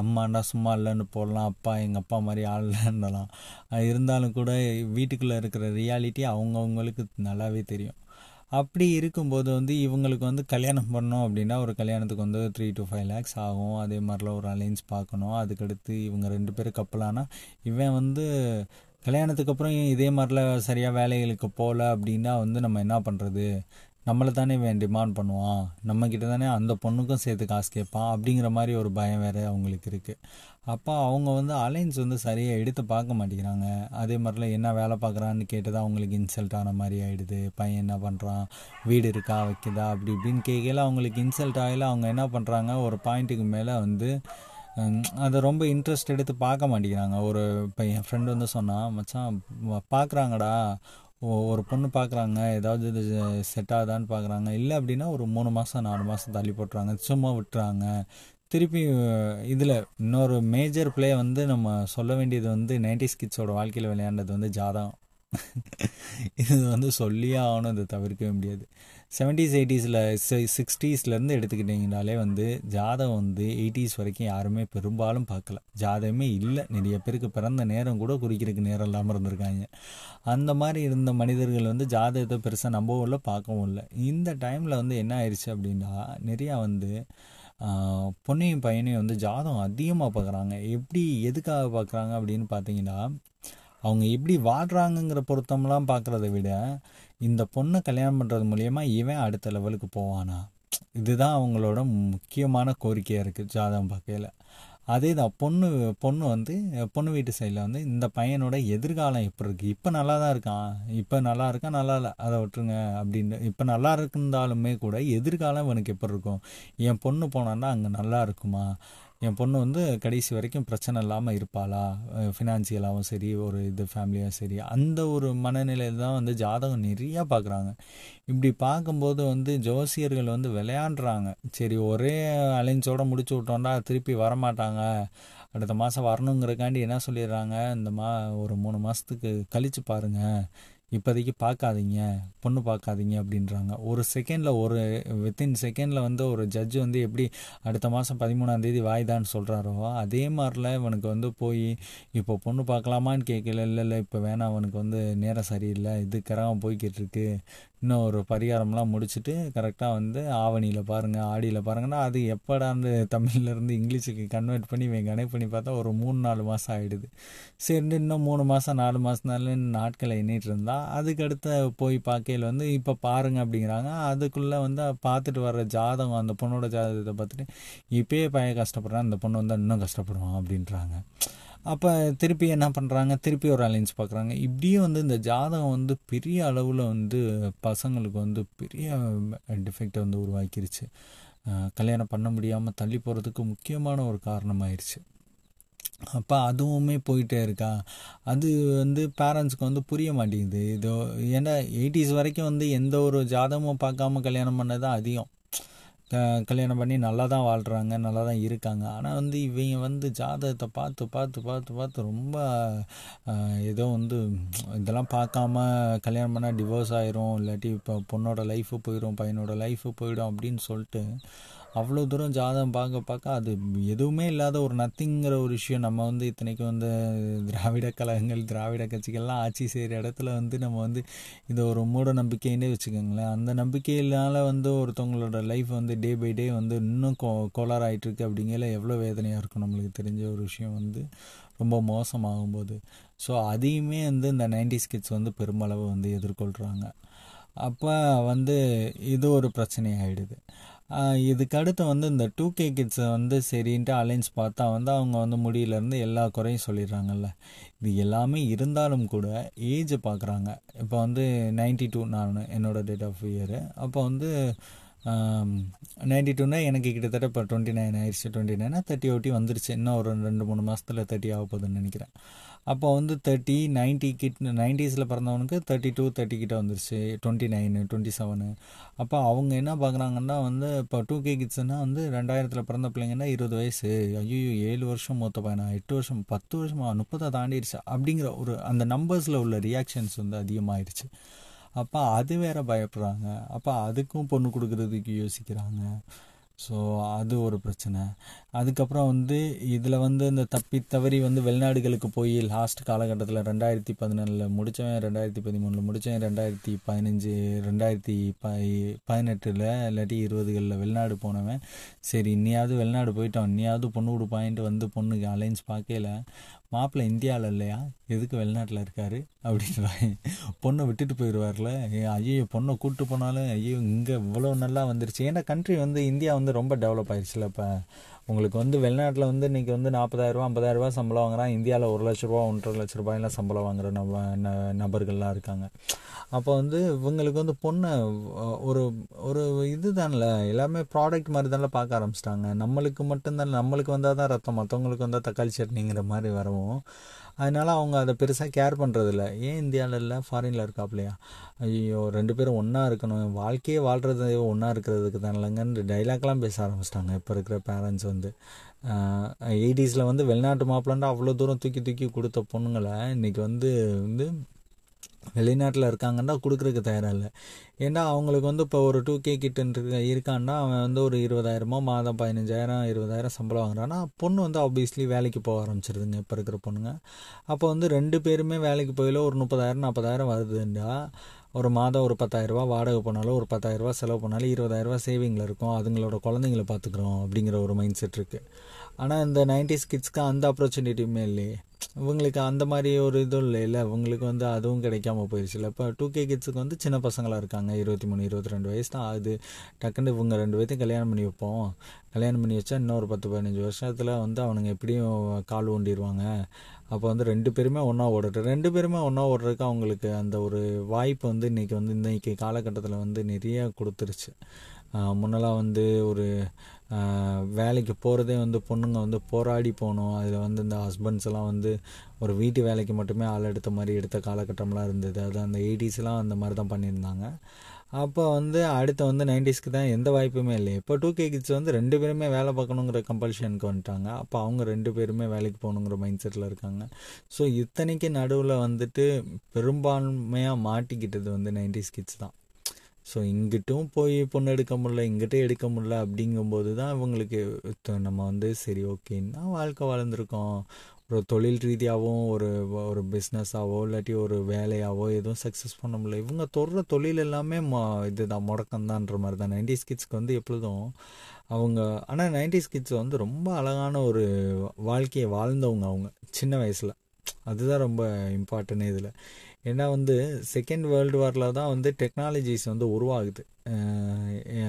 அம்மாண்டா சும்மா இல்லைன்னு போடலாம். அப்பா எங்கள் அப்பா மாதிரி ஆள் இல்லைன்னலாம். இருந்தாலும் கூட வீட்டுக்குள்ளே இருக்கிற ரியாலிட்டி அவங்கவுங்களுக்கு நல்லாவே தெரியும். அப்படி இருக்கும்போது வந்து இவங்களுக்கு வந்து கல்யாணம் பண்ணோம் அப்படின்னா ஒரு கல்யாணத்துக்கு வந்து த்ரீ டு ஃபைவ் லேக்ஸ் ஆகும். அதே மாதிரிலாம் ஒரு அலைன்ஸ் பார்க்கணும். அதுக்கடுத்து இவங்க ரெண்டு பேரும் கப்பலானா இவன் வந்து கல்யாணத்துக்கு அப்புறம் இதே மாதிரிலாம் சரியாக வேலைகளுக்கு போகல அப்படின்னா வந்து நம்ம என்ன பண்ணுறது நம்மளை தானே இவன் டிமாண்ட் பண்ணுவான். நம்மக்கிட்ட தானே அந்த பொண்ணுக்கும் சேர்த்து காசு கேட்பான் அப்படிங்கிற மாதிரி ஒரு பயம் வேறு அவங்களுக்கு இருக்குது அப்போ அவங்க வந்து அலைன்ஸ் வந்து சரியாக எடுத்து பார்க்க மாட்டேங்கிறாங்க. அதே மாதிரிலாம் என்ன வேலை பார்க்குறான்னு கேட்டது அவங்களுக்கு இன்சல்ட் ஆன மாதிரி ஆகிடுது பையன் என்ன பண்ணுறான் வீடு இருக்கா? வைக்குதா? அப்படி இப்படின்னு கேட்கல அவங்களுக்கு இன்சல்ட் ஆகல. அவங்க என்ன பண்ணுறாங்க ஒரு பாயிண்ட்டுக்கு மேலே வந்து அதை ரொம்ப இன்ட்ரெஸ்ட் எடுத்து பார்க்க மாட்டேங்கிறாங்க. ஒரு இப்போ என் ஃப்ரெண்டு வந்து சொன்னான் மச்சான் பார்க்குறாங்கடா. ஒரு பொண்ணு பார்க்குறாங்க. ஏதாவது இது செட் ஆகுதான்னு பார்க்குறாங்க. இல்லை அப்படின்னா ஒரு மூணு மாதம் நாலு மாதம் தள்ளி போட்டுறாங்க. சும்மா விட்டுறாங்க. திருப்பி இதில் இன்னொரு மேஜர் பிளே வந்து நம்ம சொல்ல வேண்டியது வந்து நைன்டிஸ் கிட்ஸோட வாழ்க்கையில் விளையாண்டது வந்து ஜாதகம். இது வந்து சொல்லியே ஆகணும் இதை தவிர்க்கவே முடியாது. செவன்டீஸ் எயிட்டிஸில் சிக்ஸ்டீஸ்லேருந்து எடுத்துக்கிட்டிங்கனாலே வந்து ஜாதகம் வந்து எயிட்டிஸ் வரைக்கும் யாருமே பெரும்பாலும் பார்க்கல. ஜாதகமே இல்லை. நிறைய பேருக்கு பிறந்த நேரம் கூட குறிக்கிறதுக்கு நேரம் இல்லாமல் இருந்திருக்காங்க. அந்த மாதிரி இருந்த மனிதர்கள் வந்து ஜாதகத்தை பெருசாக நம்பவும் இல்லை பார்க்கவும் இல்லை. இந்த டைமில் வந்து என்ன ஆயிடுச்சு அப்படின்னா நிறையா வந்து பொண்ணையும் பையனையும் வந்து ஜாதகம் அதிகமாக பார்க்குறாங்க. எப்படி எதுக்காக பார்க்குறாங்க அப்படின்னு பார்த்தீங்கன்னா அவங்க எப்படி வாழ்கிறாங்கங்கிற பொருத்தம்லாம் பார்க்குறத விட இந்த பொண்ணை கல்யாணம் பண்ணுறது மூலியமாக இவன் அடுத்த லெவலுக்கு போவானா? இதுதான் அவங்களோட முக்கியமான கோரிக்கையாக இருக்குது ஜாதகம் பார்க்கையில். அதே தான் பொண்ணு பொண்ணு வந்து பொண்ணு வீட்டு சைடில் வந்து இந்த பையனோட எதிர்காலம் எப்படி இருக்குது இப்போ நல்லா தான் இருக்கான். இப்போ நல்லா இருக்கான் நல்லா இல்லை? அதை விட்டுருங்க அப்படின்னு. இப்போ நல்லா இருந்தாலுமே கூட எதிர்காலம் இவனுக்கு எப்படி இருக்கும்? என் பொண்ணு போனான்னா அங்கே நல்லா இருக்குமா? என் பொண்ணு வந்து கடைசி வரைக்கும் பிரச்சனை இல்லாமல் இருப்பாளா? ஃபினான்சியலாகவும் சரி ஒரு இது ஃபேமிலியாகவும் சரி அந்த ஒரு மனநிலையில் தான் வந்து ஜாதகம் நிறையா பார்க்குறாங்க இப்படி பார்க்கும்போது வந்து ஜோசியர்கள் வந்து விளையாண்டுறாங்க சரி ஒரே அலைன்ஸோடு முடிச்சு விட்டோம்னா திருப்பி வரமாட்டாங்க. அடுத்த மாதம் வரணுங்கிறக்காண்டி என்ன சொல்லிடுறாங்க? இந்த மா ஒரு மூணு மாதத்துக்கு கழித்து பாருங்கள் இப்போதைக்கு பார்க்காதீங்க பொண்ணு பார்க்காதீங்க அப்படின்றாங்க. ஒரு செகண்டில் ஒரு வித்தின் செகண்டில் வந்து ஒரு ஜட்ஜு வந்து எப்படி அடுத்த மாதம் பதிமூணாந்தேதி வாய்தான்னு சொல்கிறாரோ அதே மாதிரில இவனுக்கு வந்து போய் இப்போ பொண்ணு பார்க்கலாமான்னு கேட்கல இல்லை இல்லை இப்போ வேணாம் அவனுக்கு வந்து நேரம் சரியில்லை இது கரகம் போய்கிட்டு இருக்கு இன்னும் ஒரு பரிகாரம்லாம் முடிச்சுட்டு கரெக்டாக வந்து ஆவணியில் பாருங்கள் ஆடியில் பாருங்கன்னா அது எப்படான்னு தமிழ்லேருந்து இங்கிலீஷுக்கு கன்வெர்ட் பண்ணி இவன் கனெக்ட் பண்ணி பார்த்தா ஒரு மூணு நாலு மாதம் ஆகிடுது சரி இன்னும் மூணு மாதம் நாலு மாதம்னால நாட்களை எண்ணிட்டு இருந்தா அதுக்கடுத்த போய் பார்க்கையில் வந்து இப்போ பாருங்க அப்படிங்கிறாங்க. அதுக்குள்ளே வந்து பார்த்துட்டு வர்ற ஜாதகம் அந்த பொண்ணோட ஜாதகத்தை பார்த்துட்டு இப்பயே பையன் கஷ்டப்படுறான் அந்த பொண்ணு வந்து இன்னும் கஷ்டப்படுவான் அப்படின்றாங்க. அப்போ திருப்பி என்ன பண்ணுறாங்க திருப்பி ஒரு அலைன்ஸ் பார்க்குறாங்க இப்படியே வந்து இந்த ஜாதகம் வந்து பெரிய அளவில் வந்து பசங்களுக்கு வந்து பெரிய டிஃபெக்டை வந்து உருவாக்கிருச்சு. கல்யாணம் பண்ண முடியாமல் தள்ளி போகிறதுக்கு முக்கியமான ஒரு காரணமாயிருச்சு. அப்போ அதுவுமே போயிட்டே இருக்கா? அது வந்து பேரண்ட்ஸுக்கு வந்து புரிய மாட்டேங்குது. இதோ ஏன்னா எயிட்டிஸ் வரைக்கும் வந்து எந்த ஒரு ஜாதகமும் பார்க்காம கல்யாணம் பண்ணது அதிகம். கல்யாணம் பண்ணி நல்லா தான் வாழ்கிறாங்க நல்லா தான் இருக்காங்க. ஆனால் வந்து இவங்க வந்து ஜாதகத்தை பார்த்து பார்த்து பார்த்து பார்த்து ரொம்ப ஏதோ வந்து இதெல்லாம் பார்க்காம கல்யாணம் பண்ணால் டிவோர்ஸ் ஆயிரும் இல்லாட்டி இப்போ பொண்ணோட லைஃபு போயிடும் பையனோட லைஃபு போயிடும் அப்படின்னு சொல்லிட்டு அவ்வளோ தூரம் ஜாதகம் பார்க்க பார்க்க அது எதுவுமே இல்லாத ஒரு நத்திங்கிற ஒரு விஷயம். நம்ம வந்து இத்தனைக்கும் வந்து திராவிட கழகங்கள் திராவிட கட்சிகள்லாம் ஆட்சி செய்கிற இடத்துல வந்து நம்ம வந்து இதை ஒரு மூட நம்பிக்கைன்னே வச்சுக்கோங்களேன். அந்த நம்பிக்கையினால வந்து ஒருத்தவங்களோட லைஃப் வந்து டே பை டே வந்து இன்னும் கோ கோளாறாயிட்டு இருக்கு அப்படிங்கிற எவ்வளோ வேதனையாக இருக்கும் நம்மளுக்கு தெரிஞ்ச ஒரு விஷயம் வந்து ரொம்ப மோசமாகும்போது. ஸோ அதையுமே வந்து இந்த நைன்டிஸ் கிட்ஸ் வந்து பெருமளவு வந்து எதிர்கொள்கிறாங்க அப்போ வந்து இது ஒரு பிரச்சனையாகிடுது அடுத்து வந்து இந்த டூ கே கிட்ஸை வந்து சரின்ட்டு அலைன்ஸ் பார்த்தா வந்து அவங்க வந்து முடியிலேருந்து எல்லா குறையும் சொல்லிடுறாங்கல்ல. இது எல்லாமே இருந்தாலும் கூட ஏஜை பார்க்குறாங்க இப்போ வந்து நைன்டி டூ நான் என்னோடய டேட் ஆஃப் இயரு அப்போ வந்து நைன்டி டூனா எனக்கு கிட்டத்தட்ட இப்போ டுவெண்ட்டி நைன் ஆயிடுச்சு டுவெண்ட்டி நைனா தேர்ட்டி ஓட்டி வந்துருச்சு. இன்னும் ஒரு ரெண்டு மூணு மாதத்தில் தேர்ட்டி ஆக போகுதுன்னு நினைக்கிறேன். அப்போ வந்து தேர்ட்டி நைன்ட்டி கிட் நைன்டிஸில் பிறந்தவனுக்கு தேர்ட்டி டூ தேர்ட்டி கிட்ட வந்துருச்சு. டுவெண்ட்டி நைனு டுவெண்ட்டி செவனு அப்போ அவங்க என்ன பார்க்குறாங்கன்னா வந்து இப்போ டூ கே கிட்ஸ்னால் வந்து ரெண்டாயிரத்தில் பிறந்த பிள்ளைங்கன்னா இருபது வயசு. ஐயோ ஏழு வருஷம் மூத்த பையனா? எட்டு வருஷம் பத்து வருஷமா? முப்பதை தாண்டிடுச்சு அப்படிங்கிற ஒரு அந்த நம்பர்ஸில் உள்ள ரியாக்ஷன்ஸ் வந்து அதிகமாகிடுச்சு அப்போ அது வேற பயப்படுறாங்க. அப்போ அதுக்கும் பொண்ணு கொடுக்கறதுக்கு யோசிக்கிறாங்க. ஸோ அது ஒரு பிரச்சனை. அதுக்கப்புறம் வந்து இதில் வந்து இந்த தப்பி தவறி வந்து வெளிநாடுகளுக்கு போய் லாஸ்ட் காலகட்டத்தில் ரெண்டாயிரத்தி பதினேழில் முடித்தவன் ரெண்டாயிரத்தி பதிமூணில் முடித்தவன் ரெண்டாயிரத்தி பதினஞ்சு ரெண்டாயிரத்தி ப பதினெட்டில் இல்லாட்டி இருபதுகளில் வெளிநாடு போனவன் சரி இன்னியாவது வெளிநாடு போயிட்டான். இன்னியாவது பொண்ணு கொடுப்பாயின்ட்டு வந்து பொண்ணுக்கு அலைன்ஸ் பார்க்கல. மாப்பிள்ளை இந்தியாவில் இல்லையா? எதுக்கு வெளிநாட்டில் இருக்காரு? அப்படின்றாங்க பொண்ணை விட்டுட்டு போயிடுவார்ல ஐயோ பொண்ணை கூப்பிட்டு போனாலும் ஐயோ இங்கே இவ்வளோ நல்லா வந்துருச்சு. ஏன்னா கண்ட்ரி வந்து இந்தியா வந்து ரொம்ப டெவலப் ஆயிடுச்சுல இப்போ. உங்களுக்கு வந்து வெளிநாட்டில் வந்து இன்றைக்கி வந்து நாற்பதாயிரரூவா ஐம்பதாயிரரூபா சம்பளம் வாங்குறான் இந்தியாவில் ஒரு லட்ச ரூபா ஒன்றரை லட்ச ரூபாயெல்லாம் சம்பளம் வாங்குற நப நபர்கள்லாம் இருக்காங்க. அப்போ வந்து இவங்களுக்கு வந்து பொண்ணை ஒரு ஒரு இது தானல எல்லாமே ப்ராடக்ட் மாதிரி தானே பார்க்க ஆரம்பிச்சிட்டாங்க. நம்மளுக்கு மட்டும்தான் நம்மளுக்கு வந்தால் தான் ரத்தம் மற்றவங்களுக்கு வந்தால் தக்காளி சட்னிங்கிற மாதிரி வரவும். அதனால் அவங்க அதை பெருசாக கேர் பண்ணுறதில்ல ஏன் இந்தியாவில் இல்லை? ஃபாரினில் இருக்காப்லையா? ஐயோ ரெண்டு பேரும் ஒன்றா இருக்கணும். வாழ்க்கையே வாழ்கிறது ஒன்றா இருக்கிறதுக்கு தான் இல்லைங்கன்னு டைலாக்லாம் பேச ஆரம்பிச்சிட்டாங்க. இப்போ இருக்கிற பேரண்ட்ஸ் வந்து. எயிட்டிஸில் வந்து வெளிநாட்டு மாப்பிள்ளண்டா அவ்வளோ தூரம் தூக்கி தூக்கி கொடுத்த பொண்ணுங்களை இன்றைக்கி வந்து வந்து வெளிநாட்டில் இருக்காங்கன்னா கொடுக்குறதுக்கு தயாராக இல்லை. ஏன்னா அவங்களுக்கு வந்து இப்போ ஒரு டூ கே கிட்ட இருக்கான்னா அவன் வந்து ஒரு இருபதாயிரமோ மாதம் பதினஞ்சாயிரம் இருபதாயிரம் சம்பளம் வாங்குறான்னா பொண்ணு வந்து ஆப்வியஸ்லி வேலைக்கு போக ஆரம்பிச்சிருதுங்க இப்போ இருக்கிற பொண்ணுங்க. அப்போ வந்து ரெண்டு பேருமே வேலைக்கு போயில ஒரு முப்பதாயிரம் நாற்பதாயிரம் வருதுண்டா. ஒரு மாதம் ஒரு பத்தாயிரரூபா வாடகை போனாலும் ஒரு பத்தாயிரரூபா செலவு பண்ணாலும் இருபதாயிரரூபா சேவிங்கில் இருக்கும். அதுங்களோட குழந்தைங்கள பார்த்துக்குறோம் அப்படிங்கிற ஒரு மைண்ட் செட் இருக்குது ஆனால் இந்த நைன்டிஸ் கிட்ஸ்க்கு அந்த ஆப்பர்ச்சுனிட்டியுமே இல்லையே இவங்களுக்கு அந்த மாதிரி ஒரு இதுவும் இல்லை இல்லை இவங்களுக்கு வந்து அதுவும் கிடைக்காம போயிடுச்சுல இப்போ டூ கே கிட்ஸுக்கு வந்து சின்ன பசங்களாக இருக்காங்க. இருபத்தி மூணு இருபத்தி ரெண்டு வயசு தான் ஆகுது. டக்குன்னு இவங்க ரெண்டு பேர்த்தையும் கல்யாணம் பண்ணி வைப்போம். கல்யாணம் பண்ணி வச்சா இன்னும் ஒரு பத்து பதினஞ்சு வருஷத்தில் வந்து அவனுங்க எப்படியும் கால் ஊண்டிடுவாங்க அப்போ வந்து ரெண்டு பேருமே ஒன்றா ஓடுறது ரெண்டு பேருமே ஒன்றா ஓடுறதுக்கு அவங்களுக்கு அந்த ஒரு வாய்ப்பு வந்து இன்றைக்கி வந்து இன்றைக்கி காலகட்டத்தில் வந்து நிறைய கொடுத்துருச்சு. முன்னெல்லாம் வந்து ஒரு வேலைக்கு போகிறதே வந்து பொண்ணுங்க வந்து போராடி போகணும். அதில் வந்து இந்த ஹஸ்பண்ட்ஸ் எல்லாம் வந்து ஒரு வீட்டு வேலைக்கு மட்டுமே ஆள் எடுத்த மாதிரி எடுத்த காலகட்டம்லாம் இருந்தது. அது அந்த எயிட்டிஸ்லாம் அந்த மாதிரி தான் பண்ணியிருந்தாங்க. அப்போ வந்து அடுத்து வந்து நைன்டிஸ்க்கு தான் எந்த வாய்ப்புமே இல்லை இப்போ டூ கே கிட்ஸ் வந்து ரெண்டு பேருமே வேலை பார்க்கணுங்கிற கம்பல்ஷனுக்கு வந்துட்டாங்க. அப்போ அவங்க ரெண்டு பேருமே வேலைக்கு போகணுங்கிற மைண்ட் செட்டில் இருக்காங்க. ஸோ இத்தனைக்கு நடுவில் வந்துட்டு பெரும்பான்மையாக மாட்டிக்கிட்டது வந்து நைன்டிஸ் கிட்ஸ் தான். ஸோ இங்கிட்டும் போய் பொண்ணு எடுக்க முடில இங்கிட்டே எடுக்க முடில அப்படிங்கும்போது தான் இவங்களுக்கு நம்ம வந்து சரி ஓகேன்னா வாழ்க்கை வளர்ந்துருக்கோம் ஒரு தொழில் ரீதியாகவும் ஒரு ஒரு பிஸ்னஸாவோ இல்லாட்டி ஒரு வேலையாவோ எதுவும் சக்ஸஸ் பண்ண முடியல. இவங்க தொடுற தொழில் எல்லாமே ம இதுதான் முடக்கம்தான்ற மாதிரி தான். நைன்டிஸ் கிட்ஸ்க்கு வந்து எப்பொழுதும் அவங்க ஆனால் நைன்டிஸ் கிட்ஸ் வந்து ரொம்ப அழகான ஒரு வாழ்க்கையை வாழ்ந்தவங்க அவங்க சின்ன வயசில். அதுதான் ரொம்ப இம்பார்ட்டன்ட் இதில். ஏன்னா வந்து செகண்ட் வேர்ல்டு வாரில் தான் வந்து டெக்னாலஜிஸ் வந்து உருவாகுது.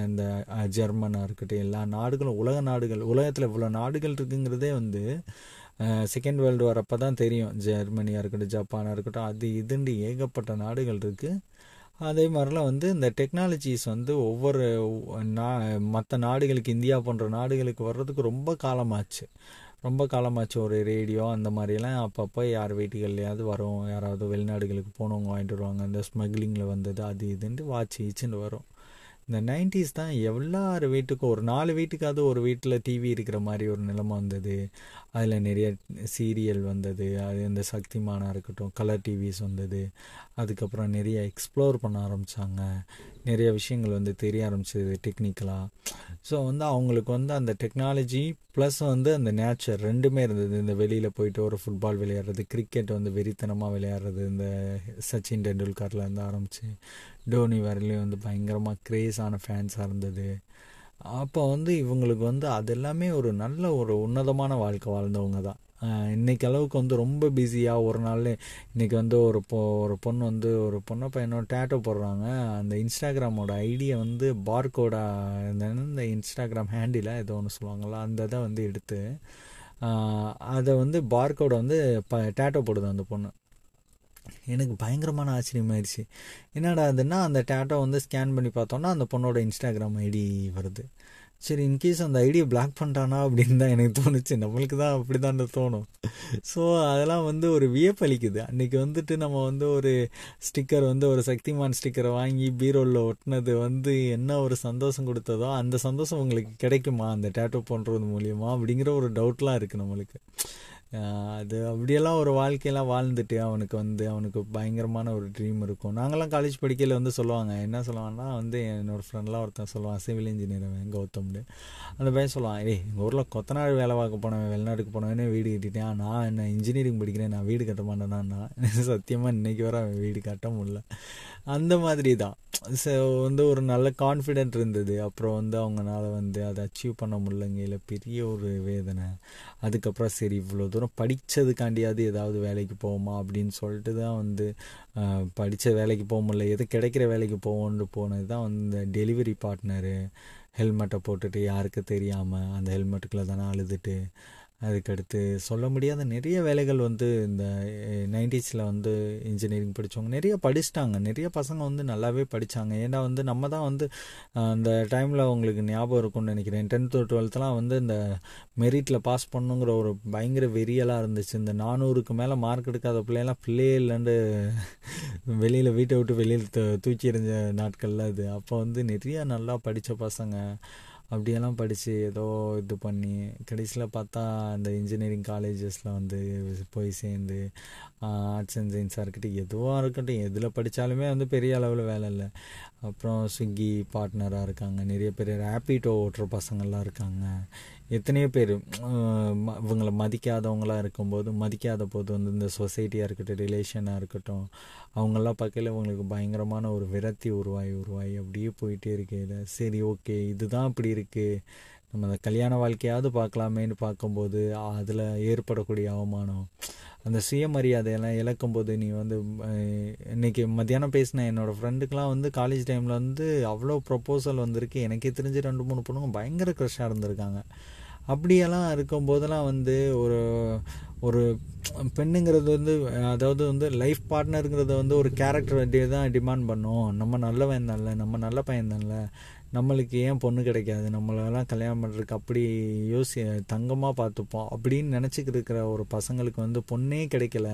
இந்த ஜெர்மனாக இருக்கட்டும் எல்லா நாடுகளும் உலக நாடுகள் உலகத்தில் இவ்வளோ நாடுகள் இருக்குங்கிறதே வந்து செகண்ட் வேர்ல்டு வார் அப்போ தான் தெரியும். ஜெர்மனியாக இருக்கட்டும் ஜப்பானாக இருக்கட்டும் அது இதுண்டு ஏகப்பட்ட நாடுகள் இருக்குது அதே மாதிரிலாம் வந்து இந்த டெக்னாலஜிஸ் வந்து ஒவ்வொரு நா மற்ற நாடுகளுக்கு இந்தியா போன்ற நாடுகளுக்கு வர்றதுக்கு ரொம்ப காலமாச்சு. ரொம்ப காலமாச்சு ஒரு ரேடியோ அந்த மாதிரிலாம் அப்பப்போ யார் வீட்டுகள்லையாவது வரும். யாராவது வெளிநாடுகளுக்கு போனவங்க வாங்கிட்டு வருவாங்க. இந்த ஸ்மக்லிங்கில் வந்தது அது இதுன்ட்டு வாட்ச் ஈச்சுன்னு வரும். இந்த நைன்டிஸ் தான் எல்லார் வீட்டுக்கும் ஒரு நாலு வீட்டுக்காவது ஒரு வீட்டில் டிவி இருக்கிற மாதிரி ஒரு நிலைமை வந்தது. அதில் நிறைய சீரியல் வந்தது. அது இந்த சக்திமானாக இருக்கட்டும் கலர் டிவிஸ் வந்தது. அதுக்கப்புறம் நிறைய எக்ஸ்ப்ளோர் பண்ண ஆரம்பித்தாங்க நிறைய விஷயங்கள் வந்து தெரிய ஆரம்பிச்சது டெக்னிக்கலாக ஸோ வந்து அவங்களுக்கு வந்து அந்த டெக்னாலஜி ப்ளஸ் வந்து அந்த நேச்சர் ரெண்டுமே இருந்தது. இந்த வெளியில் போயிட்டு ஒரு ஃபுட்பால் விளையாடுறது கிரிக்கெட் வந்து வெறித்தனமாக விளையாடுறது இந்த சச்சின் டெண்டுல்கர்லேருந்து ஆரம்பித்து டோனி வரலையும் வந்து பயங்கரமாக க்ரேஸான ஃபேன்ஸாக இருந்தது. அப்போ வந்து இவங்களுக்கு வந்து அது எல்லாமே ஒரு நல்ல ஒரு உன்னதமான வாழ்க்கை வாழ்ந்தவங்க தான். இன்னைக்கு அளவுக்கு வந்து ரொம்ப பிஸியாக ஒரு நாள் இன்றைக்கி வந்து ஒரு பொ ஒரு பொண்ணு வந்து ஒரு பொண்ணை பையனோட டேட்டோ போடுறாங்க. அந்த இன்ஸ்டாகிராமோட ஐடியை வந்து பார்கோடா இந்த இன்ஸ்டாகிராம் ஹேண்டில் ஏதோ ஒன்று சொல்லுவாங்களா அந்த இதை வந்து எடுத்து அதை வந்து பார்கோடை வந்து ப டேட்டோ போடுது அந்த பொண்ணு. எனக்கு பயங்கரமான ஆச்சரியமாயிருச்சு. என்னடா அதுன்னா அந்த டேட்டோ வந்து ஸ்கேன் பண்ணி பார்த்தோன்னா அந்த பொண்ணோட இன்ஸ்டாகிராம் ஐடி வருது. சரி இன்கேஸ் அந்த ஐடியை பிளாக் பண்ணிட்டானா அப்படின்னு தான் எனக்கு தோணுச்சு. நம்மளுக்கு தான் அப்படி தான் தோணும். ஸோ அதெல்லாம் வந்து ஒரு வியப்பளிக்குது. அன்றைக்கி வந்துட்டு நம்ம வந்து ஒரு ஸ்டிக்கர் வந்து ஒரு சக்திமான் ஸ்டிக்கரை வாங்கி பீரோவில் ஒட்டினது வந்து என்ன ஒரு சந்தோஷம் கொடுத்ததோ அந்த சந்தோஷம் உங்களுக்கு கிடைக்குமா? அந்த டேட்டோ பண்ணுறது மூலியமாக அப்படிங்கிற ஒரு டவுட்லாம் இருக்குது நம்மளுக்கு. அது அப்படியெல்லாம் ஒரு வாழ்க்கையெல்லாம் வாழ்ந்துட்டு அவனுக்கு வந்து அவனுக்கு பயங்கரமான ஒரு ட்ரீம் இருக்கும். நாங்களாம் காலேஜ் படிக்கையில் வந்து சொல்லுவாங்க. என்ன சொல்லுவாங்கன்னா வந்து என்னோடய ஃப்ரெண்ட்லாம் ஒருத்தன் சொல்லுவான் சிவில் இன்ஜினியர் கௌதம்னு. அந்த பையன் சொல்லுவான் ஏய் எங்கள் ஊரில் கொத்தநாடு வேலை பார்க்க போனவன் வெளிநாட்டுக்கு போனவனே வீடு கட்டிட்டேன். நான் என்ன இன்ஜினியரிங் படிக்கிறேன் நான் வீடு கட்ட மாட்டேனான்னா? [LAUGHS] நான் சத்தியமாக இன்றைக்கி வர அவன் வீடு கட்ட முடில அந்த மாதிரி தான் ஸோ வந்து ஒரு நல்ல கான்ஃபிடென்ட் இருந்தது. அப்புறம் வந்து அவங்களால வந்து அதை அச்சீவ் பண்ண முடியலங்கையில் பெரிய ஒரு வேதனை. அதுக்கப்புறம் சரி இவ்வளோ தூரம் படித்ததுக்காண்டியாவது ஏதாவது வேலைக்கு போவோமா அப்படின்னு சொல்லிட்டு தான் வந்து படித்த வேலைக்கு போக முடியல. எது கிடைக்கிற வேலைக்கு போவோன்னு போனது தான் வந்து இந்த டெலிவரி பார்ட்னரு ஹெல்மெட்டை போட்டுட்டு யாருக்கு தெரியாமல் அந்த ஹெல்மெட்டுக்குள்ளே தானே அழுதுட்டு அதுக்கடுத்து சொல்ல முடியாத நிறைய வேலைகள் வந்து இந்த நைன்டிஸில் வந்து இன்ஜினியரிங் படித்தவங்க நிறைய படிச்சிட்டாங்க. நிறைய பசங்க வந்து நல்லாவே படித்தாங்க ஏன்னா வந்து நம்ம தான் வந்து அந்த டைமில் அவங்களுக்கு ஞாபகம் இருக்கும்னு நினைக்கிறேன். டென்த்து டுவெல்த்லாம் வந்து இந்த மெரிட்டில் பாஸ் பண்ணுங்கிற ஒரு பயங்கர வெறியெல்லாம் இருந்துச்சு. இந்த நானூறுக்கு மேலே மார்க் எடுக்காத பிள்ளையெல்லாம் பிள்ளையே இல்லைன்னு வெளியில் வீட்டை விட்டு வெளியில் தூக்கி எறிஞ்ச நாட்களில் அது. அப்போ வந்து நிறைய நல்லா படித்த பசங்க. அப்படியெல்லாம் படித்து ஏதோ இது பண்ணி கடைசியில் பார்த்தா அந்த இன்ஜினியரிங் காலேஜஸில் வந்து போய் சேர்ந்து ஆர்ட்ஸ் அண்ட் சயின்ஸாக இருக்கட்டும் எதுவாக இருக்கட்டும் எதில் படித்தாலுமே வந்து பெரிய அளவில் வேலை இல்லை. அப்புறம் ஸ்விக்கி பார்ட்னராக இருக்காங்க. நிறைய பேர் ரேப்பிடோ ஓட்டுற பசங்கள்லாம் இருக்காங்க. எத்தனையோ பேர் இவங்களை மதிக்காதவங்களாக இருக்கும்போது மதிக்காத போது வந்து இந்த சொசைட்டியாக இருக்கட்டும் ரிலேஷனாக இருக்கட்டும் அவங்களாம் பார்க்கையில் இவங்களுக்கு பயங்கரமான ஒரு விரக்தி உருவாகி உருவாகி அப்படியே போயிட்டே இருக்கையில் சரி ஓகே இதுதான் இப்படி இருக்குது நம்ம அந்த கல்யாண வாழ்க்கையாவது பார்க்கலாமேன்னு பார்க்கும்போது அதில் ஏற்படக்கூடிய அவமானம் அந்த சுயமரியாதையெல்லாம் இழக்கும்போது நீ வந்து இன்னைக்கு மத்தியானம் பேசின என்னோடய ஃப்ரெண்டுக்கெலாம் வந்து காலேஜ் டைமில் வந்து அவ்வளோ ப்ரப்போசல் வந்திருக்கு. எனக்கே தெரிஞ்சு ரெண்டு மூணு பொண்ணுங்க பயங்கர க்ரஷ்ஷாக இருந்திருக்காங்க. அப்படியெல்லாம் இருக்கும்போதெல்லாம் வந்து ஒரு ஒரு பெண்ணுங்கிறது வந்து அதாவது வந்து லைஃப் பார்ட்னருங்கிறத வந்து ஒரு கேரக்டர் வண்டியை தான் டிமாண்ட் பண்ணும். நம்ம நல்லவன் தான்ல நம்ம நல்ல பையன் தான்ல. நம்மளுக்கு ஏன் பொண்ணு கிடைக்காது? நம்மளெல்லாம் கல்யாணம் பண்ணுறதுக்கு அப்படி யோசி தங்கமாக பார்த்துப்போம். அப்படின்னு நினச்சிக்கிட்டு இருக்கிற ஒரு பசங்களுக்கு வந்து பொண்ணே கிடைக்கல.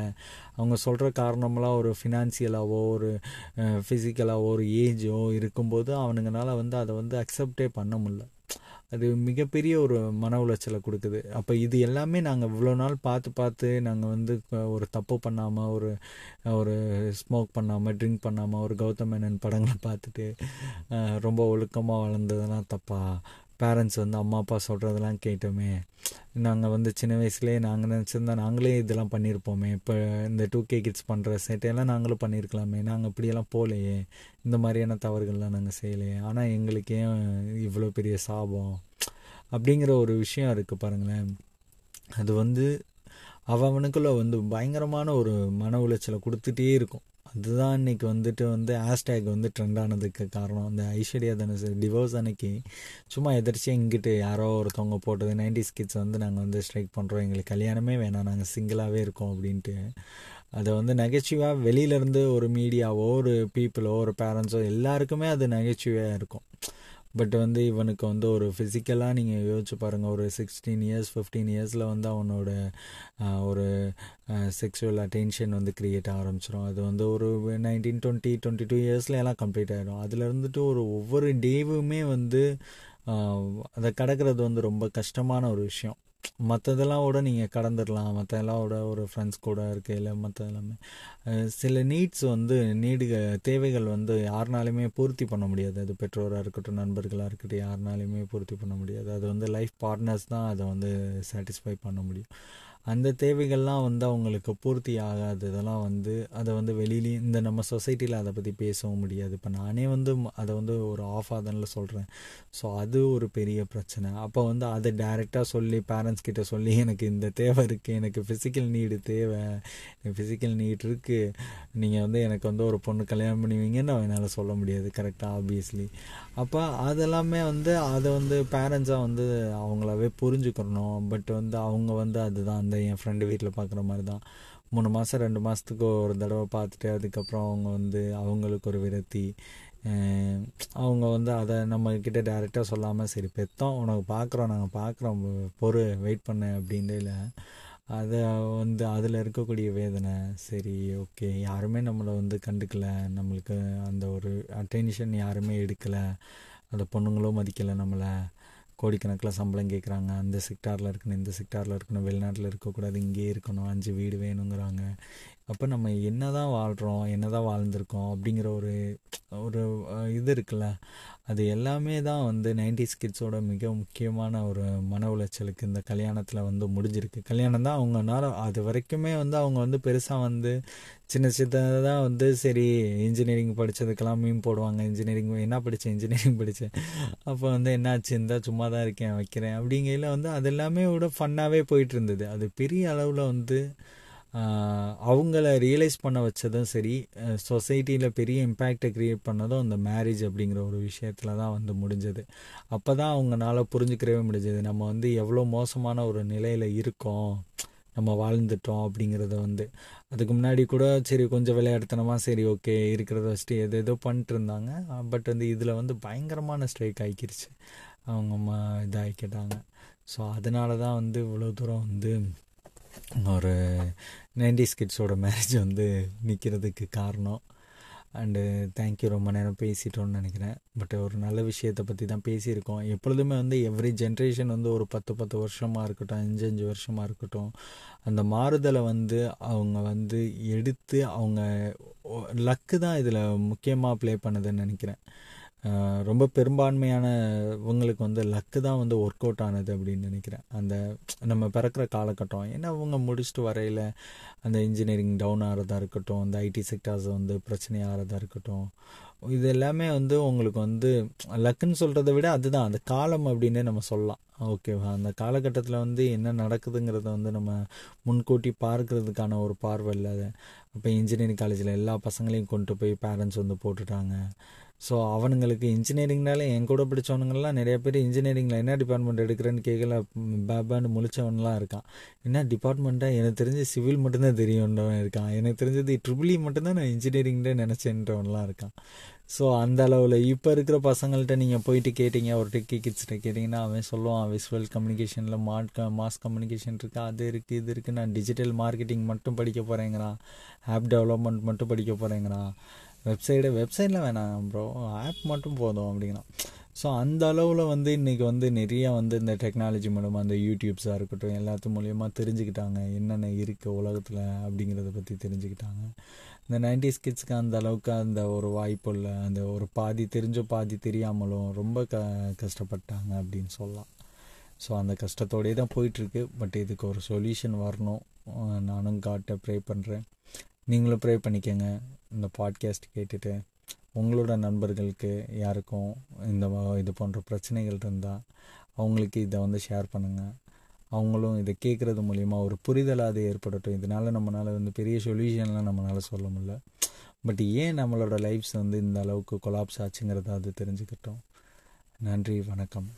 அவங்க சொல்கிற காரணமெல்லாம் ஒரு ஃபினான்சியலாவோ ஒரு ஃபிசிக்கலாவோ ஒரு ஏஜோ இருக்கும்போது அவனுங்கனால வந்து அதை வந்து அக்செப்டே பண்ண முடில அது மிகப்பெரிய ஒரு மன உளைச்சலை கொடுக்குது. அப்போ இது எல்லாமே நாங்கள் இவ்வளோ நாள் பார்த்து பார்த்து நாங்கள் வந்து ஒரு தப்பு பண்ணாமல் ஒரு ஒரு ஸ்மோக் பண்ணாமல் ட்ரிங்க் பண்ணாமல் ஒரு கௌதம் மேனன் படங்களை பார்த்துட்டு ரொம்ப ஒழுக்கமாக வளர்ந்ததெல்லாம் தப்பா? பேரண்ட்ஸ் வந்து அம்மா அப்பா சொல்கிறதெல்லாம் கேட்டோமே. நாங்கள் வந்து சின்ன வயசுலேயே நாங்கள் நினச்சிருந்தா நாங்களே இதெல்லாம் பண்ணியிருப்போமே இப்போ இந்த டூ கே கிட்ஸ் பண்ணுற சேட்டையெல்லாம் நாங்களும் பண்ணியிருக்கலாமே நாங்கள் இப்படியெல்லாம் போகலையே. இந்த மாதிரியான தவறுகள்லாம் நாங்கள் செய்யலையே. ஆனால் எங்களுக்கு ஏன் இவ்வளோ பெரிய சாபம்? அப்படிங்கிற ஒரு விஷயம் இருக்குது பாருங்களேன். அது வந்து அவனுக்குள்ளே வந்து பயங்கரமான ஒரு மன உளைச்சலை கொடுத்துட்டே இருக்கும். அதுதான் இன்னைக்கு வந்துட்டு வந்து ஹேஷ்டேக் வந்து ட்ரெண்ட் ஆனதுக்கு காரணம். அந்த ஐஸ்வர்யா தனுஷ் டிவோர்ஸ் அன்னைக்கு சும்மா எதிர்ச்சியாக இங்கிட்டு யாரோ ஒருத்தவங்க போட்டது நைன்டிஸ் கிட்ஸ் வந்து நாங்கள் வந்து ஸ்ட்ரைக் பண்ணுறோம் எங்களுக்கு கல்யாணமே வேணாம். நாங்கள் சிங்கிளாகவே இருக்கோம் அப்படின்ட்டு. அதை வந்து நகைச்சுவாக வெளியிலேருந்து ஒரு மீடியாவோ ஒரு பீப்புளோ ஒரு பேரண்ட்ஸோ எல்லாருக்குமே அது நகைச்சுவையாக இருக்கும். பட் வந்து இவனுக்கு வந்து ஒரு ஃபிசிக்கலாக நீங்கள் யோசிச்சு பாருங்கள் ஒரு சிக்ஸ்டீன் இயர்ஸ் ஃபிஃப்டீன் இயர்ஸில் வந்து அவனோட ஒரு செக்ஷுவல் அட்டென்ஷன் வந்து க்ரியேட் ஆரம்பிச்சிடும் அது வந்து ஒரு நைன்டீன் டுவெண்ட்டி டுவெண்ட்டி டூ இயர்ஸில் எல்லாம் கம்ப்ளீட் ஆகிடும் அதில் இருந்துட்டு ஒரு ஒவ்வொரு டேவுமே வந்து அதை கடக்கிறது வந்து ரொம்ப கஷ்டமான ஒரு விஷயம். மற்றதெல்லாம் கூட நீங்கள் கடந்துடலாம் மற்ற எல்லாம் கூட ஒரு ஃப்ரெண்ட்ஸ் கூட இருக்கையில் மற்ற எல்லாமே சில நீட்ஸ் வந்து நீடுக தேவைகள் வந்து யாருனாலுமே பூர்த்தி பண்ண முடியாது. அது பெற்றோராக இருக்கட்டும் நண்பர்களாக இருக்கட்டும் யாருனாலுமே பூர்த்தி பண்ண முடியாது. அது வந்து லைஃப் பார்ட்னர்ஸ் தான் அதை வந்து சாட்டிஸ்ஃபை பண்ண முடியும். அந்த தேவைகள்லாம் வந்து அவங்களுக்கு பூர்த்தி ஆகாததெல்லாம் வந்து அதை வந்து வெளியிலேயும் இந்த நம்ம சொசைட்டியில் அதை பற்றி பேசவும் முடியாது. இப்போ நானே வந்து அதை வந்து ஒரு ஆஃப் ஆதனில் சொல்கிறேன் ஸோ அது ஒரு பெரிய பிரச்சனை. அப்போ வந்து அதை டைரெக்டாக சொல்லி பேரண்ட்ஸ் கிட்ட சொல்லி எனக்கு இந்த தேவை இருக்குது எனக்கு ஃபிசிக்கல் நீடு தேவை எனக்கு ஃபிசிக்கல் நீட் இருக்குது நீங்கள் வந்து எனக்கு வந்து ஒரு பொண்ணு கல்யாணம் பண்ணுவீங்கன்னு என்னால் சொல்ல முடியாது. கரெக்டாக ஆப்வியஸ்லி அப்போ அதெல்லாமே வந்து அதை வந்து பேரண்ட்ஸாக வந்து அவங்களாவே புரிஞ்சுக்கணும். பட் வந்து அவங்க வந்து அதுதான். அந்த என் ஃப்ரெண்டு வீட்டில் பார்க்குற மாதிரி தான் மூணு மாதம் ரெண்டு மாதத்துக்கு ஒரு தடவை பார்த்துட்டு அதுக்கப்புறம் அவங்க வந்து அவங்களுக்கு ஒரு விரத்தி. அவங்க வந்து அதை நம்மக்கிட்ட டேரெக்டாக டைரெக்டாக சொல்லாமல் சரி பெத்தோம் உனக்கு பார்க்குறோம் நாங்கள் பார்க்குறோம் பொறு வெயிட் பண்ணு அப்படின்ட்டு அதை வந்து அதில் இருக்கக்கூடிய வேதனை சரி ஓகே யாருமே நம்மளை வந்து கண்டுக்கல. நம்மளுக்கு அந்த ஒரு அட்டென்ஷன் யாருமே எடுக்கலை. அந்த பொண்ணுங்களும் மதிக்கலை நம்மளை. கோடிக்கணக்கில் சம்பளம் கேட்குறாங்க அந்த செக்டாரில் இருக்கணும் இந்த செக்டாரில் இருக்கணும் வெளிநாட்டில் இருக்கக்கூடாது இங்கேயே இருக்கணும். அஞ்சு வீடு வேணுங்கிறாங்க. அப்போ நம்ம என்ன தான் வாழ்கிறோம் என்ன தான் வாழ்ந்திருக்கோம் அப்படிங்கிற ஒரு ஒரு இது இருக்குல்ல? அது எல்லாமே தான் வந்து நைன்டிஸ் கிட்ஸோட மிக முக்கியமான ஒரு மன உளைச்சலுக்கு இந்த கல்யாணத்தில் வந்து முடிஞ்சிருக்கு. கல்யாணம் தான் அவங்கனால அது வரைக்குமே வந்து அவங்க வந்து பெருசாக வந்து சின்ன சின்னதாக வந்து சரி இன்ஜினியரிங் படித்ததுக்கெல்லாம் மீன் போடுவாங்க. இன்ஜினியரிங் என்ன படித்தேன் இன்ஜினியரிங் படித்தேன் அப்போ வந்து என்னாச்சு? இருந்தால் சும்மா தான் இருக்கேன் வைக்கிறேன். அப்படிங்கையில் வந்து அது எல்லாமே விட ஃபன்னாகவே போயிட்டு இருந்தது. அது பெரிய அளவில் வந்து அவங்கள ரியலைஸ் பண்ண வச்சதும் சரி சொசைட்டியில் பெரிய இம்பேக்டை க்ரியேட் பண்ணதும் அந்த மேரேஜ் அப்படிங்கிற ஒரு விஷயத்தில் தான் வந்து முடிஞ்சது. அப்போ தான் அவங்கனால புரிஞ்சுக்கிறவே முடிஞ்சது. நம்ம வந்து எவ்வளோ மோசமான ஒரு நிலையில் இருக்கோம் நம்ம வாழ்ந்துட்டோம் அப்படிங்கிறத வந்து. அதுக்கு முன்னாடி கூட சரி கொஞ்சம் விளையாடுத்தனமா சரி ஓகே இருக்கிறத வச்சுட்டு எது ஏதோ பண்ணிட்டு இருந்தாங்க. பட் வந்து இதில் வந்து பயங்கரமான ஸ்ட்ரைக் ஆகிக்கிருச்சு அவங்க ம இதாகிக்கிட்டாங்க ஸோ அதனால தான் வந்து இவ்வளோ தூரம் வந்து ஒரு நைன்டிஸ் கிட்ஸோட மேரேஜ் வந்து நிற்கிறதுக்கு காரணம். அண்டு தேங்க்யூ ரொம்ப நேரம் பேசிட்டோன்னு நினைக்கிறேன். பட் ஒரு நல்ல விஷயத்தை பற்றி தான் பேசியிருக்கோம். எப்பொழுதுமே வந்து எவ்ரி ஜென்ரேஷன் வந்து ஒரு பத்து பத்து வருஷமாக இருக்கட்டும் அஞ்சு அஞ்சு வருஷமாக இருக்கட்டும் அந்த மாறுதலை வந்து அவங்க வந்து எடுத்து அவங்க லக்கு தான் இதில் முக்கியமாக ப்ளே பண்ணுதுன்னு நினைக்கிறேன். ரொம்ப பெரும்பான்மையானவங்களுக்கு வந்து லக்கு தான் வந்து ஒர்க் அவுட் ஆனது அப்படின்னு நினைக்கிறேன். அந்த நம்ம பிறக்கிற காலகட்டம். ஏன்னா அவங்க முடிச்சுட்டு வரையில் அந்த இன்ஜினியரிங் டவுன் ஆகிறதா இருக்கட்டும் அந்த ஐடி செக்டார்ஸ் வந்து பிரச்சனை ஆகிறதா இருக்கட்டும். இது எல்லாமே வந்து உங்களுக்கு வந்து லக்குன்னு சொல்கிறத விட அதுதான். அந்த காலம் அப்படின்னே நம்ம சொல்லலாம். ஓகேவா அந்த காலகட்டத்தில் வந்து என்ன நடக்குதுங்கிறத வந்து நம்ம முன்கூட்டி பார்க்கறதுக்கான ஒரு பார்வை இல்லாத அப்போ இன்ஜினியரிங் காலேஜில் எல்லா பசங்களையும் கொண்டு போய் பேரண்ட்ஸ் வந்து போட்டுட்டாங்க. ஸோ அவனுங்களுக்கு இன்ஜினியரிங்னாலே என் கூட பிடிச்சவனுங்கள்லாம் நிறைய பேர் இன்ஜினியரிங்கில் என்ன டிபார்ட்மெண்ட் எடுக்கிறேன்னு கேட்கல பேபான்னு முழிச்சவன்லாம் இருக்கான். என்ன டிபார்ட்மெண்ட்டாக எனக்கு தெரிஞ்சு சிவில் மட்டும்தான் தெரியுன்றவன் இருக்கான். எனக்கு தெரிஞ்சது ட்ரிபிளி e மட்டும்தான் நான் இன்ஜினியரிங்ல நினச்சேன்றவன்லாம் இருக்கான். ஸோ அந்த அளவில் இப்போ இருக்கிற பசங்கள்கிட்ட நீங்கள் போயிட்டு கேட்டீங்க ஒரு டெக்கி கிட்ஸ்கிட்ட கேட்டிங்கன்னா அவன் சொல்லுவான் விசுவல் கம்யூனிகேஷனில் மாட் மாஸ் கம்யூனிகேஷன் இருக்குது அது இருக்குது இது இருக்குது நான் டிஜிட்டல் மார்க்கெட்டிங் மட்டும் படிக்க போகிறேங்கிறான் ஆப் டெவலப்மெண்ட் மட்டும் படிக்க போகிறேங்கிறான் வெப்சைடு வெப்சைட்டில் வேணாம் ப்ரோ ஆப் மட்டும் போதும் அப்படிங்கிறான் ஸோ அந்த அளவில் வந்து இன்றைக்கி வந்து நிறைய வந்து இந்த டெக்னாலஜி மூலமாக அந்த யூடியூப்ஸாக இருக்கட்டும் எல்லாத்து மூலியமாக தெரிஞ்சுக்கிட்டாங்க. என்னென்ன இருக்குது உலகத்தில் அப்படிங்கிறத பற்றி தெரிஞ்சுக்கிட்டாங்க. இந்த நைன்டிஸ் கிட்ஸ்க்கு அந்த அளவுக்கு அந்த ஒரு வாய்ப்பு இல்லை. அந்த ஒரு பாதி தெரிஞ்சோ பாதி தெரியாமலும் ரொம்ப க கஷ்டப்பட்டாங்க அப்படின்னு சொல்லலாம். ஸோ அந்த கஷ்டத்தோடே தான் போயிட்டுருக்கு. பட் இதுக்கு ஒரு சொல்யூஷன் வரணும். நானும் காட்ட ப்ரே பண்ணுறேன் நீங்களும் ப்ரே பண்ணிக்கங்க. இந்த பாட்காஸ்ட் கேட்டுட்டு உங்களோட நண்பர்களுக்கு யாருக்கும் இந்த இது போன்ற பிரச்சனைகள் இருந்தால் அவங்களுக்கு இதை வந்து ஷேர் பண்ணுங்கள் அவங்களும் இதை கேட்குறது மூலிமா ஒரு புரிதலாக ஏற்படட்டும். இதனால் நம்மளால் வந்து பெரிய சொல்யூஷன்லாம் நம்மளால் சொல்ல முடில பட் ஏன் நம்மளோட லைஃப்ஸ் வந்து இந்த அளவுக்கு கொலாப்ஸ் ஆச்சுங்கிறத அது தெரிஞ்சுக்கிட்டோம். நன்றி வணக்கம்.